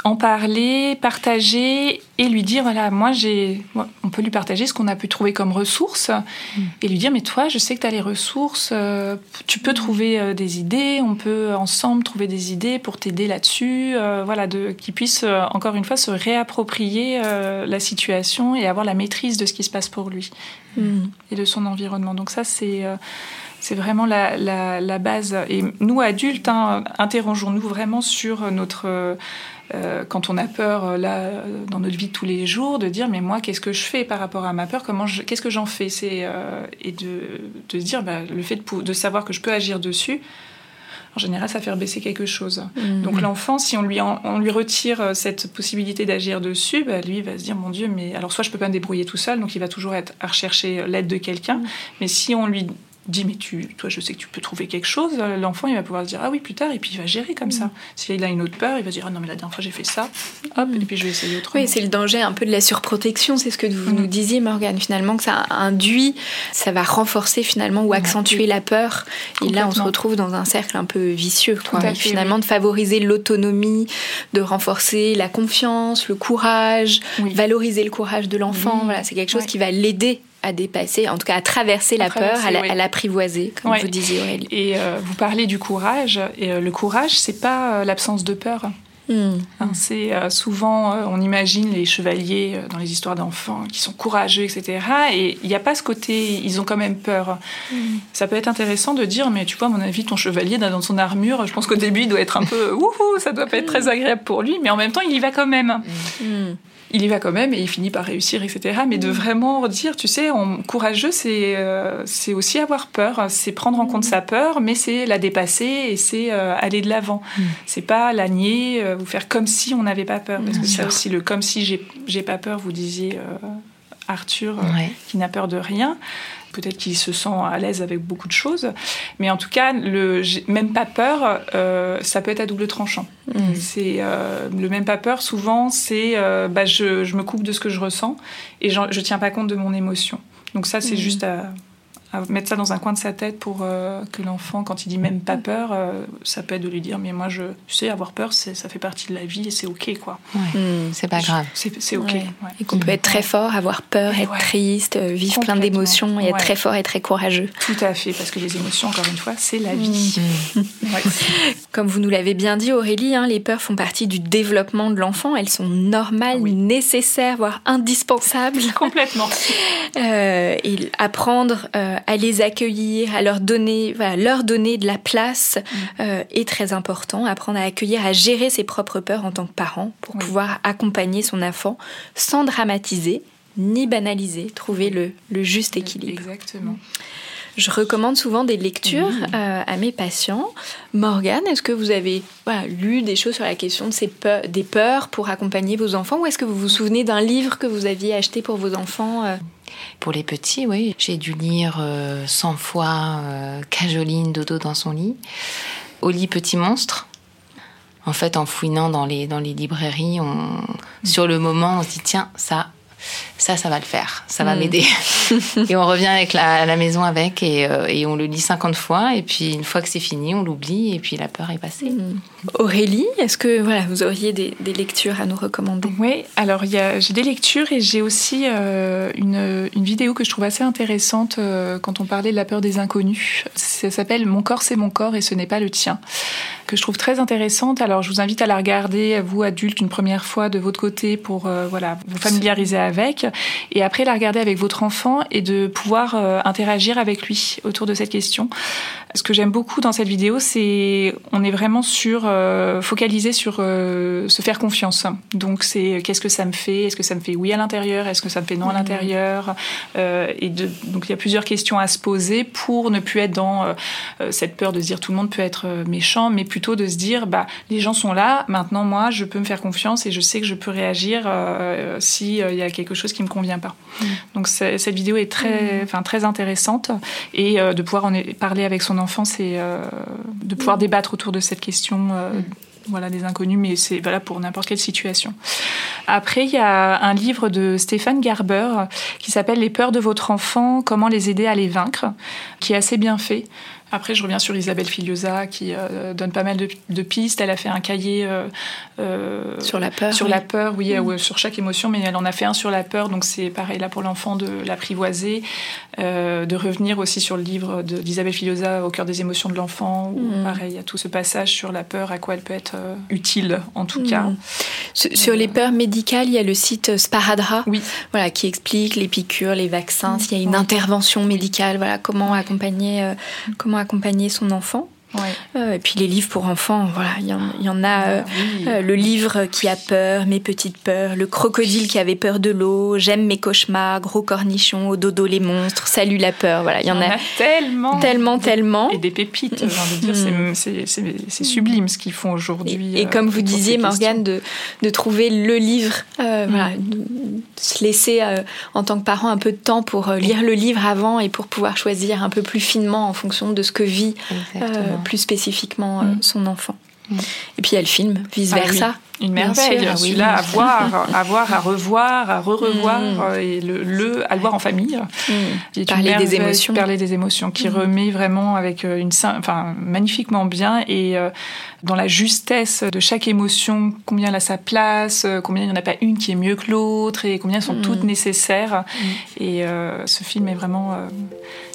B: en parler, partager et lui dire voilà, moi j'ai. On peut lui partager ce qu'on a pu trouver comme ressources mm. et lui dire mais toi, je sais que tu as les ressources, euh, tu peux trouver euh, des idées, on peut ensemble trouver des idées pour t'aider là-dessus. Euh, voilà, de, qu'il puisse encore une fois se réapproprier la situation et avoir la maîtrise de ce qui se passe pour lui mm. et de son environnement. Donc, ça, c'est. C'est vraiment la, la, base. Et nous, adultes, hein, interrogeons-nous vraiment sur notre euh, quand on a peur euh, là dans notre vie de tous les jours, de dire mais moi qu'est-ce que je fais par rapport à ma peur, comment qu'est-ce que j'en fais, c'est euh, et de, de, se dire bah, le fait de, de, savoir que je peux agir dessus. En général, ça fait baisser quelque chose. Mmh. Donc l'enfant, si on lui, on lui retire cette possibilité d'agir dessus, bah, lui va se dire mon Dieu, mais alors soit je peux pas me débrouiller tout seul, donc il va toujours être à rechercher l'aide de quelqu'un. Mmh. Mais si on lui dit mais tu, toi je sais que tu peux trouver quelque chose, l'enfant il va pouvoir se dire ah oui plus tard et puis il va gérer comme ça. Mm. S'il a une autre peur, il va dire ah non mais la dernière fois j'ai fait ça, hop et puis je vais essayer autrement.
F: Oui c'est le danger un peu de la surprotection, c'est ce que vous mm. nous disiez Morgane. Finalement que ça induit, ça va renforcer finalement ou accentuer la peur. Et là on se retrouve dans un cercle un peu vicieux quoi. finalement de favoriser l'autonomie, de renforcer la confiance, le courage, valoriser le courage de l'enfant, voilà c'est quelque chose qui va l'aider à dépasser, en tout cas à traverser la peur, à l'apprivoiser, comme vous disiez Aurélie.
B: Et euh, vous parlez du courage, et euh, le courage, c'est pas euh, l'absence de peur. Hmm. Hein, c'est souvent, on imagine les chevaliers dans les histoires d'enfants qui sont courageux, etc. Et il n'y a pas ce côté, ils ont quand même peur. Hmm. Ça peut être intéressant de dire, mais tu vois, à mon avis, ton chevalier dans son armure, je pense qu'au début, il doit être un peu, <laughs> wouhou, ça doit pas être très agréable pour lui, mais en même temps, il y va quand même. Hmm il y va quand même et il finit par réussir, etc. Mais de mm. vraiment dire, tu sais, on, courageux, c'est euh, c'est aussi avoir peur, c'est prendre en compte mm. sa peur, mais c'est la dépasser et c'est euh, aller de l'avant. Mm. C'est pas la nier euh, ou faire comme si on n'avait pas peur. Parce que c'est aussi le comme si j'ai pas peur, vous disiez Arthur, qui n'a peur de rien peut-être qu'il se sent à l'aise avec beaucoup de choses. Mais en tout cas, le même pas peur, euh, ça peut être à double tranchant. Mm. C'est euh, le même pas peur. Souvent, c'est euh, bah, je, je, me coupe de ce que je ressens et je, je tiens pas compte de mon émotion. Donc ça, c'est mm. juste à, mettre ça dans un coin de sa tête pour euh, que l'enfant, quand il dit même pas peur, euh, ça peut être de lui dire mais moi je tu sais avoir peur ça fait partie de la vie et c'est ok quoi.
A: Hmm, c'est pas grave.
B: C'est ok.
F: Et qu'on peut être très fort, avoir peur, être triste, euh, vivre plein d'émotions et être très fort et très courageux.
B: Tout à fait parce que les émotions encore une fois c'est la vie. <laughs>
F: Hmm. Comme vous nous l'avez bien dit Aurélie, hein, les peurs font partie du développement de l'enfant. Elles sont normales, nécessaires, voire indispensables.
B: Complètement. <laughs>
F: et apprendre à les accueillir, à leur donner, voilà, leur donner de la place mm. euh, est très important. Apprendre à accueillir, à gérer ses propres peurs en tant que parent pour pouvoir accompagner son enfant sans dramatiser ni banaliser, trouver le, le juste équilibre.
B: Exactement.
F: Je recommande souvent des lectures euh, à mes patients. Morgane, est-ce que vous avez lu des choses sur la question de ces peurs, des peurs pour accompagner vos enfants ou est-ce que vous vous souvenez d'un livre que vous aviez acheté pour vos enfants euh?
A: Pour les petits, oui. J'ai dû lire 100 euh, fois Cajoline dodo dans son lit. Au lit petit monstre. En fait, en fouinant dans les, dans les librairies, on, sur le moment, on se dit tiens, ça, ça, ça va le faire, ça va mm. m'aider. <laughs> et on revient avec la, à la maison avec euh, et, on le lit 50 fois et puis une fois que c'est fini, on l'oublie et puis la peur est passée. Mm.
F: Aurélie, est-ce que voilà, vous auriez des, lectures à nous recommander?
B: Oui, alors j'ai des lectures et j'ai aussi euh, une, une, vidéo que je trouve assez intéressante euh, quand on parlait de la peur des inconnus. Ça s'appelle Mon corps c'est mon corps et ce n'est pas le tien que je trouve très intéressante. Alors, je vous invite à la regarder, vous, adultes, une première fois de votre côté pour euh, voilà, vous familiariser avec. Et après, la regarder avec votre enfant et de pouvoir euh, interagir avec lui autour de cette question. Ce que j'aime beaucoup dans cette vidéo, c'est on est vraiment sur euh, focalisé sur euh, se faire confiance. Donc c'est qu'est-ce que ça me fait? Est-ce que ça me fait oui à l'intérieur? Est-ce que ça me fait non à mmh. l'intérieur? Euh, Et de, donc il y a plusieurs questions à se poser pour ne plus être dans cette peur de se dire tout le monde peut être méchant, mais plutôt de se dire bah les gens sont là. Maintenant moi je peux me faire confiance et je sais que je peux réagir s'il y a quelque chose qui me convient pas. Mmh. Donc cette vidéo est très, mmh. enfin très intéressante et de pouvoir en parler avec son enfant c'est euh, de pouvoir débattre autour de cette question. Euh, mm. voilà, des inconnus, mais c'est valable pour n'importe quelle situation. Après, il y a un livre de Stéphane Garber qui s'appelle Les peurs de votre enfant, comment les aider à les vaincre, qui est assez bien fait. Après, je reviens sur Isabelle Filiosa qui euh, donne pas mal de, pistes. Elle a fait un cahier euh,
F: euh, sur la peur.
B: Sur la peur, oui, mm. sur chaque émotion, mais elle en a fait un sur la peur. Donc c'est pareil là pour l'enfant de l'apprivoiser, de revenir aussi sur le livre d'Isabelle Filiosa au cœur des émotions de l'enfant. Mm. Pareil, il y a tout ce passage sur la peur, à quoi elle peut être utile en tout cas. Mm.
F: Sur les peurs médicales, il y a le site Sparadra, oui. voilà, qui explique les piqûres, les vaccins, s'il y a une intervention médicale, voilà, comment accompagner, comment accompagner son enfant. Euh, et puis les livres pour enfants, voilà, il y, en, a. Ah euh, euh, le livre qui a peur, mes petites peurs, le crocodile qui avait peur de l'eau, j'aime mes cauchemars, gros cornichons, au dodo les monstres, salut la peur. Voilà, il y en, a,
B: tellement,
F: tellement, tellement.
B: Et des pépites. J'ai envie de dire, c'est mm. sublime ce qu'ils font aujourd'hui.
F: Et, comme vous disiez, Morgane, de, de, trouver le livre, mm. voilà, se laisser en tant que parent un peu de temps pour lire le livre avant et pour pouvoir choisir un peu plus finement en fonction de ce que vit plus spécifiquement euh, mm. son enfant. Mm. Et puis il y a le film, vice-versa.
B: Ah une merveille, ah celui-là à voir, à voir, à <laughs> revoir, à re-revoir, mm. euh, et le, le, à le voir en famille.
F: Parler des émotions.
B: Parler des émotions, qui remet vraiment avec euh, une, enfin, magnifiquement bien et dans la justesse de chaque émotion, combien elle a sa place, combien il n'y en a pas une qui est mieux que l'autre et combien elles sont toutes nécessaires. Et ce film est vraiment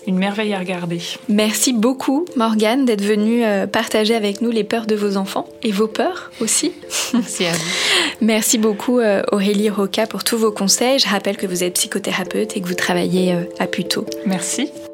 B: une merveille à regarder.
F: Merci beaucoup Morgane d'être venue euh, partager avec nous les peurs de vos enfants et vos peurs aussi.
A: Merci à vous. <laughs>
F: Merci beaucoup euh, Aurélie Roca pour tous vos conseils. Je rappelle que vous êtes psychothérapeute et que vous travaillez euh, à Puto.
B: Merci.